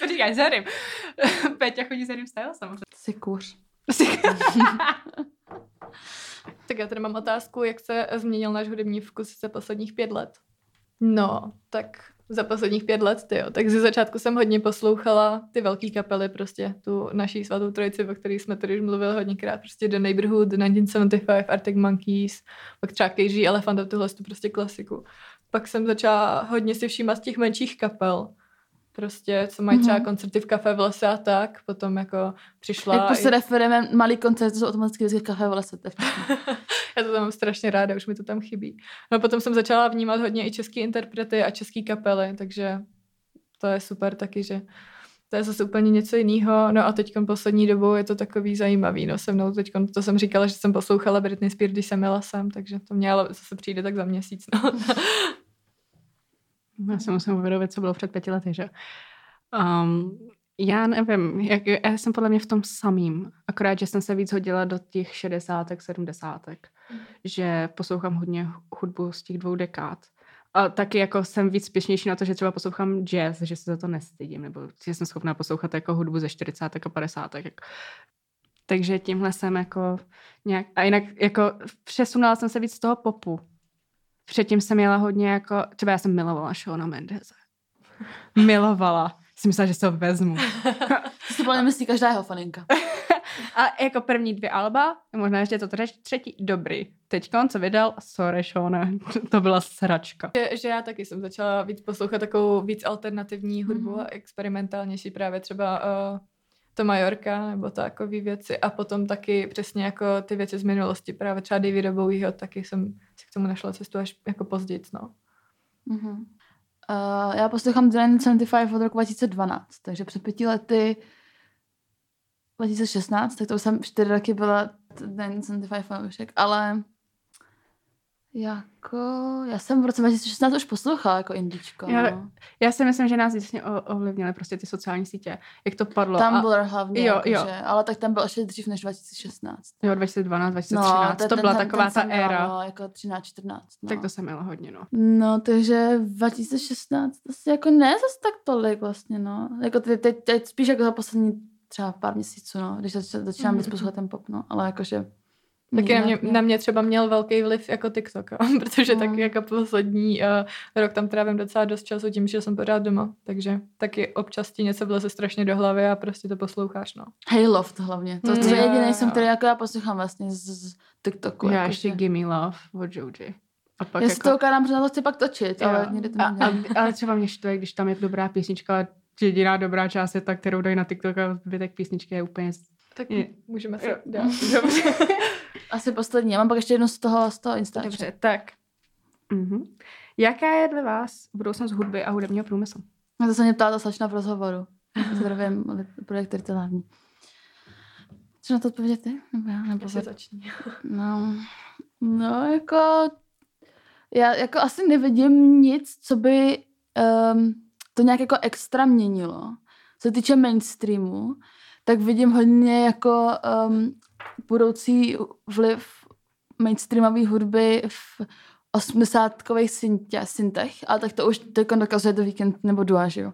To (laughs) říkáš, Zerim. (laughs) Peťa chodí s Style samozřejmě. Jsi kůř. Tak já tady mám otázku, jak se změnil náš hudební vkus za posledních pět let. No, tak za posledních pět let, ty jo. Tak ze začátku jsem hodně poslouchala ty velké kapely, prostě tu naší svatou trojici, o které jsme tady už mluvili hodněkrát, prostě The Neighborhood, 1975, Arctic Monkeys, pak třeba KG Elephant a tuhle tu prostě klasiku. Pak jsem začala hodně si všímat z těch menších kapel, prostě, co mají třeba Mhm. koncerty v kafe v lese a tak, potom jako přišla... Jak prostě i- referujeme malý koncert, to jsou automaticky vždycky kafe v lese. to. (laughs) Já to tam mám strašně ráda, už mi to tam chybí. No potom jsem začala vnímat hodně i český interprety a český kapely, takže to je super taky, že to je zase úplně něco jiného. No a teď poslední dobou je to takový zajímavý. No se mnou teď, to jsem říkala, že jsem poslouchala Britney Spears, když jsem jela sem, takže to mě ale zase přijde tak za měsíc. No. (laughs) Já si musím uvědomit, co bylo před pěti lety, že? Um, já nevím, jak, já jsem podle mě v tom samým, akorát, že jsem se víc hodila do těch šedesátek, sedmdesátek, že poslouchám hodně hudbu z těch dvou dekád. A taky jako jsem víc spěšnější na to, že třeba poslouchám jazz, že se za to nestydím, nebo že jsem schopná poslouchat jako hudbu ze 40. a 50. Takže tímhle jsem jako nějak, a jinak jako přesunula jsem se víc z toho popu. Předtím jsem měla hodně jako, třeba já jsem milovala Shona Mendeze. (laughs) Milovala. Jsem myslela, že se ho vezmu. (laughs) To si podle myslí každá jeho faninka. (laughs) A jako první dvě alba, možná ještě to třetí, dobrý. Teď co vydal, sorry Shone, to byla sračka. Že, že já taky jsem začala víc poslouchat takovou víc alternativní hudbu Mhm. a experimentálnější právě třeba uh, to Majorka nebo takové věci a potom taky přesně jako ty věci z minulosti, právě třeba Davida Bowieho, taky jsem si k tomu našla cestu až jako později, no. Mhm. Uh, já poslouchám The 1975 od roku 2012, takže před pěti lety 2016, tak to jsem čtyři roky byla The 1975 fanoušek, ale jako, já jsem v roce 2016 už poslouchala jako indičko. Já- no. Já si myslím, že nás vlastně ovlivnily prostě ty sociální sítě, jak to padlo. Tumblr hlavně, jo, jako, jo. Že, ale tak ten byl ještě dřív než 2016. A, jo, 2012, 2013, ten- to ten- byla ten- taková ten ta jsem měla, éra. No, jako 13, 14. No. Tak to jsem měla hodně, no. No, takže 2016 asi jako ne zase tak tolik vlastně, no. Jako teď, teď, teď spíš jako za poslední třeba pár měsíců, no, když zač- začínám víc Mhm. poslouchat ten pop, no, ale jakože... Taky na mě, nějak ne. na mě třeba měl velký vliv jako TikTok, jo, (laughs) protože No. taky jako poslední uh, rok tam trávím docela dost času tím, že jsem pořád doma, takže taky občas ti něco vleze strašně do hlavy a prostě to posloucháš, no. Hayloft hlavně. To, to Mm, je jo, jediný jsem, který jako já poslouchám vlastně z, z TikToku. Já jako, ještě Gimme Love od Joji. A pak Já si to ukládám, protože na to chci pak točit, Jo. ale někdy to a, a, ale třeba mě štve, když tam je dobrá písnička, ale jediná dobrá část je ta, kterou dají na TikTok a zbytek písničky je úplně... Tak Je- můžeme se dát. (laughs) Dobře. Asi poslední. Já mám pak ještě jednu z toho, z toho Insta. Dobře, tak. Mhm. Jaká je dle vás budoucnost hudby a hudebního průmyslu? Na to se mě ptala ta slečna v rozhovoru. Zdravím, projekt který to hlavní. Co na to odpovědět ty? Nebo já? Nebo začni. (laughs) No, no jako, já jako asi nevidím nic, co by um, to nějak jako extra měnilo. Co se týče mainstreamu, tak vidím hodně jako um, budoucí vliv mainstreamové hudby v 80-kových syntě, syntech, ale tak to už teď dokazuje The Weekend nebo Dua, že jo.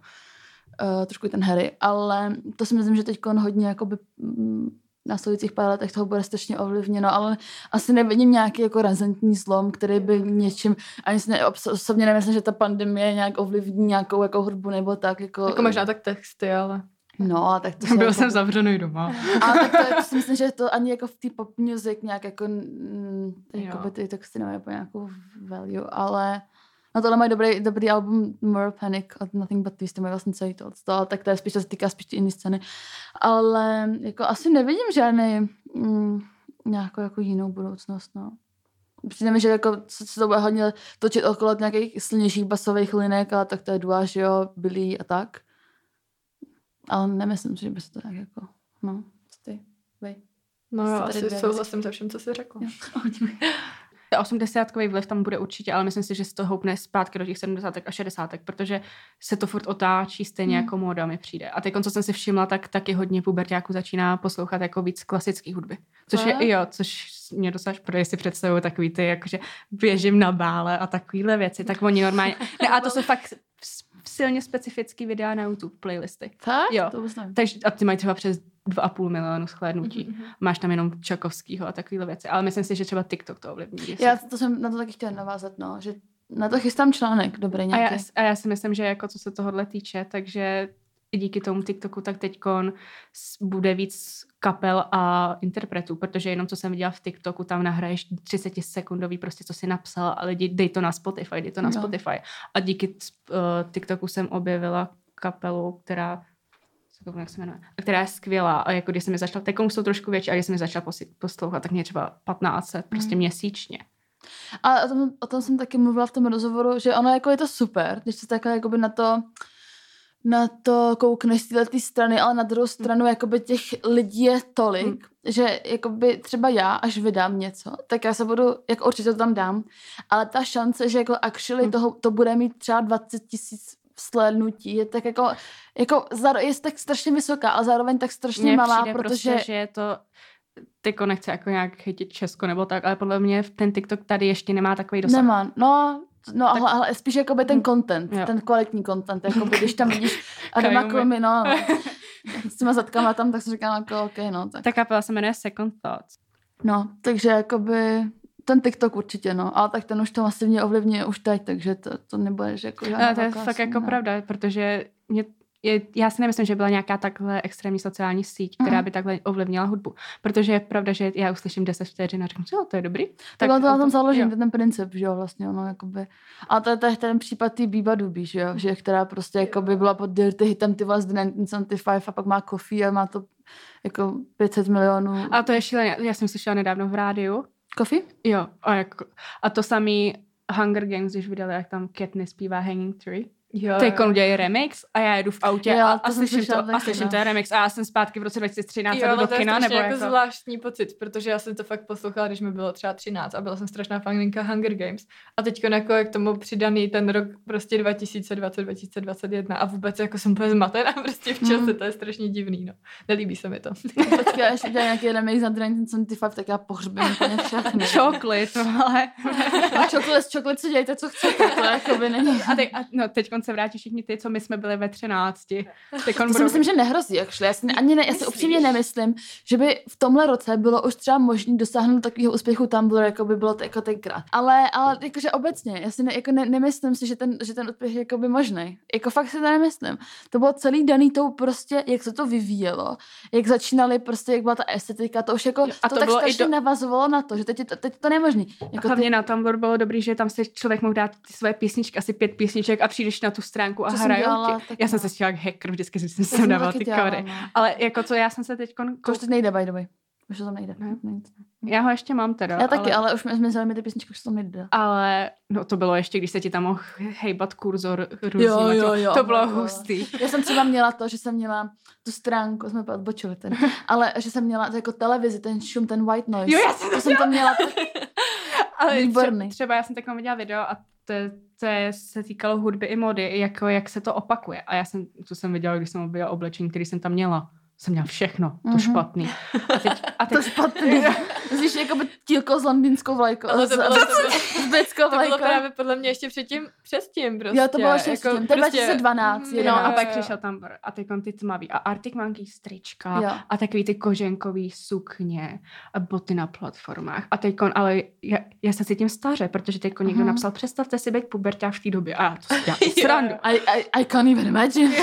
Uh, trošku ten Harry, ale to si myslím, že teď hodně jakoby, mm, následujících pár letech toho bude strašně ovlivněno, ale asi nevidím nějaký jako razantní zlom, který by něčím, ani si ne, osobně nemyslím, že ta pandemie nějak ovlivní nějakou jako hudbu nebo tak. Jako, Jako možná tak texty, ale... No, a tak to (laughs) Byl jako, jsem zavřený doma. (laughs) ale tak to, to si myslím, že to ani jako v té pop music nějak jako, jako by ty texty nemají úplně nějakou value, ale Na tohle mají dobrý, dobrý album More Panic od Nothing But to mají vlastně celý to, to, tak to je spíš, to se týká spíš ty jiné scény. Ale jako asi nevidím žádný mm, nějakou jako jinou budoucnost, no. Přijde mi, že jako se se to bude hodně točit okolo nějakých silnějších basových linek, ale tak to je Dua, že jo, Billy a tak. Ale nemyslím si, že by se to tak jako, no, ty, vej. No jo, asi souhlasím se všem, co jsi řekla. Jo. (laughs) 80 vliv tam bude určitě, ale myslím si, že se to houpne zpátky do těch 70 a 60 protože se to furt otáčí stejně Hmm. jako móda mi přijde. A teď, co jsem si všimla, tak taky hodně pubertáků začíná poslouchat jako víc klasické hudby. Což Fakt? je, jo, což mě dosáž, protože si představuju takový ty, jakože běžím na bále a takovýhle věci, tak oni normálně, ne, a to (laughs) jsou fakt silně specifický videa na YouTube, playlisty. Tak? Jo. To. Takže a ty mají třeba přes 2,5 milionu shlédnutí. Mhm. Máš tam jenom Čakovskýho a takovýhle věci. Ale myslím si, že třeba TikTok to ovlivní. jestli- Já to jsem na to taky chtěla navázat, no, že na to chystám článek, dobrý A nějaký. já, a já si myslím, že jako co se tohohle týče, takže i díky tomu TikToku, tak teďkon s- bude víc kapel a interpretů, protože jenom co jsem viděla v TikToku, tam nahraješ 30 sekundový prostě, co si napsal a lidi, dej to na Spotify, dej to na Jo. Spotify. A díky uh, TikToku jsem objevila kapelu, která jak se jmenuje, která je skvělá a jako když jsem je začala, teď jsou trošku větší a když jsem je začala poslouchat, tak mě třeba 15 prostě Mm. měsíčně. A o tom, o tom jsem taky mluvila v tom rozhovoru, že ono jako je to super, když se takhle jakoby na to na to koukneš z této strany, ale na druhou stranu jakoby těch lidí je tolik, Hmm. že jakoby třeba já, až vydám něco, tak já se budu, jako určitě to tam dám, ale ta šance, že jako actually Hmm. toho, to bude mít třeba 20 tisíc slednutí, je tak jako, jako je tak strašně vysoká, ale zároveň tak strašně Mně malá, protože... prostě, že je to Tyko nechce jako nějak chytit Česko nebo tak, ale podle mě ten TikTok tady ještě nemá takový dosah. Nemá, no, no Tak- ale, spíš jakoby ten Hm. content, Jo. ten kvalitní content, jakoby, když tam vidíš (laughs) Adama. Klomy, no, (laughs) no, s těma zadkama tam, tak jsem říkala jako, ok, no, tak. Ta kapela se jmenuje Second Thoughts. No, takže jakoby ten TikTok určitě, no, ale tak ten už to masivně ovlivňuje už teď, takže to, to nebude, že jako Ale to je fakt jako sunda. pravda, protože mě, je, já si nemyslím, že byla nějaká takhle extrémní sociální síť, která Mhm. by takhle ovlivnila hudbu. Protože je pravda, že já uslyším 10 vteřin a řeknu, jo, to je dobrý. Tak to na tom založí, jo. to je ten princip, že jo, vlastně, ono, jakoby. A to je to je ten případ té Biba Duby, že jo, že která prostě jakoby byla pod Dirty hitem ty vás 1975 a pak má Coffee a má to jako 500 milionů. A to je šílené. Já jsem slyšela nedávno v rádiu. Coffee? Jo, a, jako, a to samý Hunger Games, když vydali, jak tam Katniss zpívá Hanging Tree. Jo, Teď udělají remix a já jedu v autě Jo, a, to a jsem slyším slyšela to, a slyším no. ten remix a já jsem zpátky v roce 2013 Jo, do to je kina, strašně nebo jako, jako... zvláštní pocit, protože já jsem to fakt poslouchala, když mi bylo třeba 13 a byla jsem strašná faninka Hunger Games. A teď jako jak tomu přidaný ten rok prostě 2020, 2021 a vůbec jako jsem úplně zmatená (laughs) prostě v čase, Mhm. to je strašně divný, no. Nelíbí se mi to. Počkej, až udělá nějaký remix na 1975, tak já pohřbím úplně všechny. (laughs) No ale... A čokoliv, čokoliv si dějte, co chcete, to jakoby není. A, teď, a no, teď se vrátí všichni ty, co my jsme byli ve 13. (laughs) Teď To si myslím, že nehrozí, actually. Já si, ne- ani ne, já si upřímně nemyslím, že by v tomhle roce bylo už třeba možné dosáhnout takového úspěchu Tumblr, jako by bylo to jako tenkrát. Ale, ale jakože obecně, já si ne, jako ne, nemyslím si, že ten, že ten úspěch je jako by možný. Jako fakt si to nemyslím. To bylo celý daný tou prostě, jak se to vyvíjelo, jak začínali prostě, jak byla ta estetika, to už jako, a a to, to tak strašně do- navazovalo na to, že teď, je to, teď to nemožný. Jako Hlavně na Tumblr bylo dobrý, že tam si člověk mohl dát ty svoje písničky, asi pět písniček a přijdeš na tu stránku a Co hrajou dělala ti. Já jsem no. se chtěla jak hacker, vždycky jsem to jsem dávala ty kódy. no. Ale jako co já jsem se teď... To už teď nejde, by the way. Už to tam nejde. Ne? nejde. Já ho ještě mám teda. Já taky, ale už mi zmizely mi ty písničky, už to tam nejde. Ale no to bylo ještě, když se ti tam mohl hejbat kurzor různýma těma- To bylo jako- hustý. Já jsem třeba měla to, že jsem měla tu stránku, jsme odbočili ten, (laughs) ale že jsem měla to jako televizi, ten šum, ten white noise. Jo, já jsem to jsem tam měla. (laughs) Ale Výborný. tře- třeba já jsem tak viděla video a to, to se týkalo hudby i mody, jako jak se to opakuje. A já jsem, to jsem viděla, když jsem objevila oblečení, který jsem tam měla. Jsem měla všechno, to Mhm. špatný. A teď, a (laughs) teď To špatný. (laughs) Myslíš jako by tílko s londýnskou vlajkou. Ale to bylo, to bylo, s britskou to bylo právě podle mě ještě předtím, předtím prostě. Jo, to bylo ještě předtím. To je 2012, mm, jo. No a pak přišel tam a teď ty tmavý a Arctic Monkeys strička Jo. a takový ty koženkový sukně a boty na platformách. A teď ale já, já se cítím staře, protože teď někdo Mhm. napsal, představte si být puberták v té době. A já to si dělám (laughs) srandu. I, I, I can't even imagine.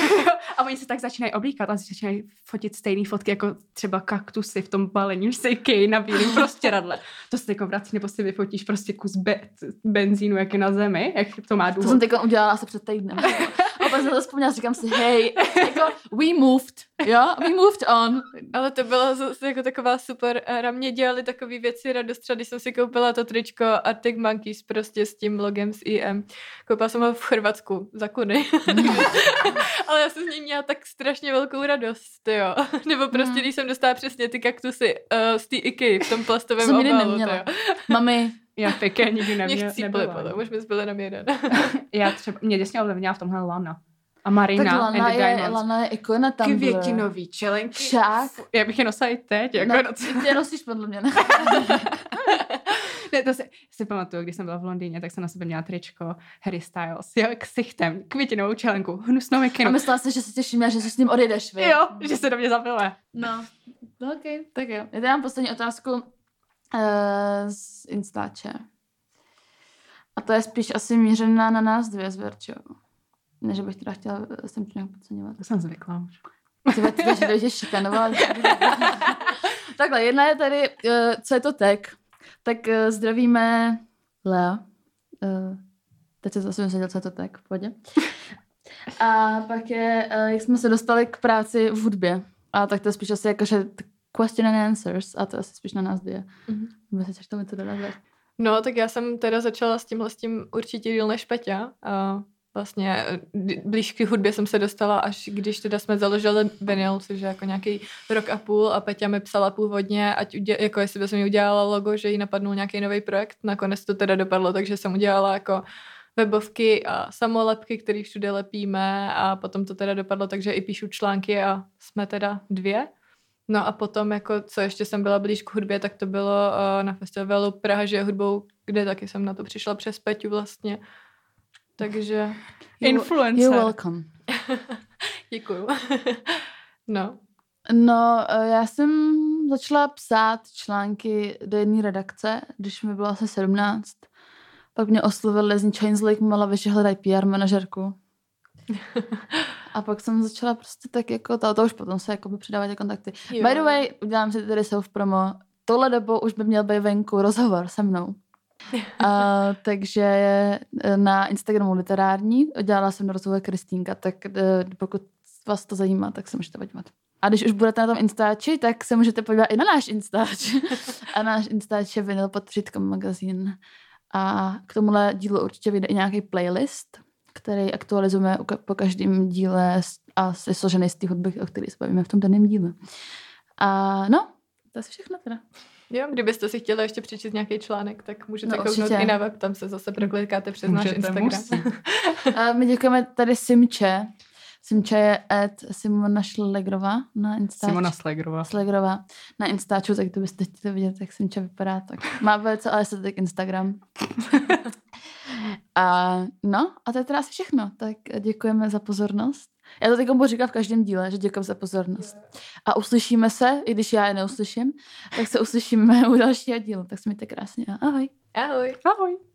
a oni se tak začínají oblíkat a začínají fotit stejné fotky, jako třeba kaktusy v tom balení, že se kej na bílém prostě radle. To se jako vrací, nebo si vyfotíš prostě kus be- benzínu, jak je na zemi, jak to má To důvod. jsem teď udělala asi před týdnem. (laughs) Pak jsem to vzpomněla, říkám si, hej, jako we moved, jo, we moved on. Ale to byla zase jako taková super éra. Mě dělali takové věci radost, třeba když jsem si koupila to tričko Arctic Monkeys prostě s tím logem z IM. Koupila jsem ho v Chorvatsku za kuny. (laughs) Ale já jsem z něj měla tak strašně velkou radost, jo. (laughs) Nebo prostě, Hmm. když jsem dostala přesně ty kaktusy uh, z té IKEA v tom plastovém obalu. Mami, Já pěkně nikdy Mě neměla. chcíply potom, už my byli na jeden. (laughs) Já třeba, mě děsně ovlivnila v tomhle Lana. A Marina tak Lana and the je, Diamonds. Lana je ikona tam. Květinový čelenky. Však. Já bych je nosila i teď. Jako Ne, no, ty je nosíš podle mě, ne? (laughs) ne, to si, si pamatuju, když jsem byla v Londýně, tak jsem na sebe měla tričko Harry Styles. Jo, ksichtem, květinovou čelenku, hnusnou A mikinu. myslela jsem, že se těším, že si s ním odjedeš, vy. Jo, že se do mě zabile. No, no ok, tak jo. Já tady mám poslední otázku uh, z Instače. A to je spíš asi mířená na nás dvě s Verčou. Ne, že bych teda chtěla eh, jsem nějak podceňovat. To jsem zvykla už. Ty takže to je šikanovala. (laughs) Takhle, jedna je tady, uh, co je to tech. Tak uh, zdravíme Lea. Uh, teď se zase věděl, co je to tech, v pohodě. A pak je, uh, jak jsme se dostali k práci v hudbě. A tak to je spíš asi jako, že question and answers. A to asi spíš na nás dvě. Mhm. Nebo se tomu to? Ver? No, tak já jsem teda začala s tímhle s tím určitě díl než Peťa. A vlastně eh, blíž k hudbě jsem se dostala, až když teda jsme založili Vinyl, což je jako nějaký rok a půl a Peťa mi psala původně, ať udě, jako jestli by jsem jí udělala logo, že jí napadnul nějaký nový projekt. Nakonec to teda dopadlo, takže jsem udělala jako webovky a samolepky, které všude lepíme a potom to teda dopadlo, takže i píšu články a jsme teda dvě. No a potom, jako, co ještě jsem byla blíž k hudbě, tak to bylo uh, na festivalu Praha žije hudbou, kde taky jsem na to přišla přes Peťu vlastně. Takže Influencer. You're welcome. (laughs) děkuju. (laughs) no. No, eh, já jsem začala psát články do jedné redakce, když mi bylo asi 17. Pak mě oslovili z Chains Lake Malavy, že hledají PR manažerku. (laughs) A pak jsem začala prostě tak jako, to, to už potom se jako předávat ty kontakty. Jo. By the way, udělám si tady self promo. Tohle dobou už by měl být venku rozhovor se mnou. A, (laughs) takže eh, na Instagramu literární udělala jsem rozhovor Kristýnka, tak eh, pokud vás to zajímá, tak se můžete podívat. A když už budete na tom Instači, tak se můžete podívat i na náš Instač. (laughs) A náš Instač je vinyl pod magazín. A k tomuhle dílu určitě vyjde i nějaký playlist, který aktualizujeme po každém díle a je složený z té hudby, o které se bavíme v tom daném díle. A no, to je asi všechno teda. Jo, kdybyste si chtěli ještě přečíst nějaký článek, tak můžete No, no, kouknout i na web, tam se zase proklikáte přes náš Můžete, Instagram. musí. (laughs) A my děkujeme tady Simče. Simče je at Simona Šlegrová na Instači. Simona Slegrová. Slegrová na Instaču, tak to byste chtěli vidět, jak Simča vypadá. Tak má velice ale tak Instagram. (laughs) a no, a to je teda asi všechno. Tak děkujeme za pozornost. Já to teď budu říkat v každém díle, že děkuji za pozornost. A uslyšíme se, i když já je neuslyším, tak se uslyšíme (laughs) u dalšího dílu. Tak se mějte krásně a ahoj. Ahoj. Ahoj.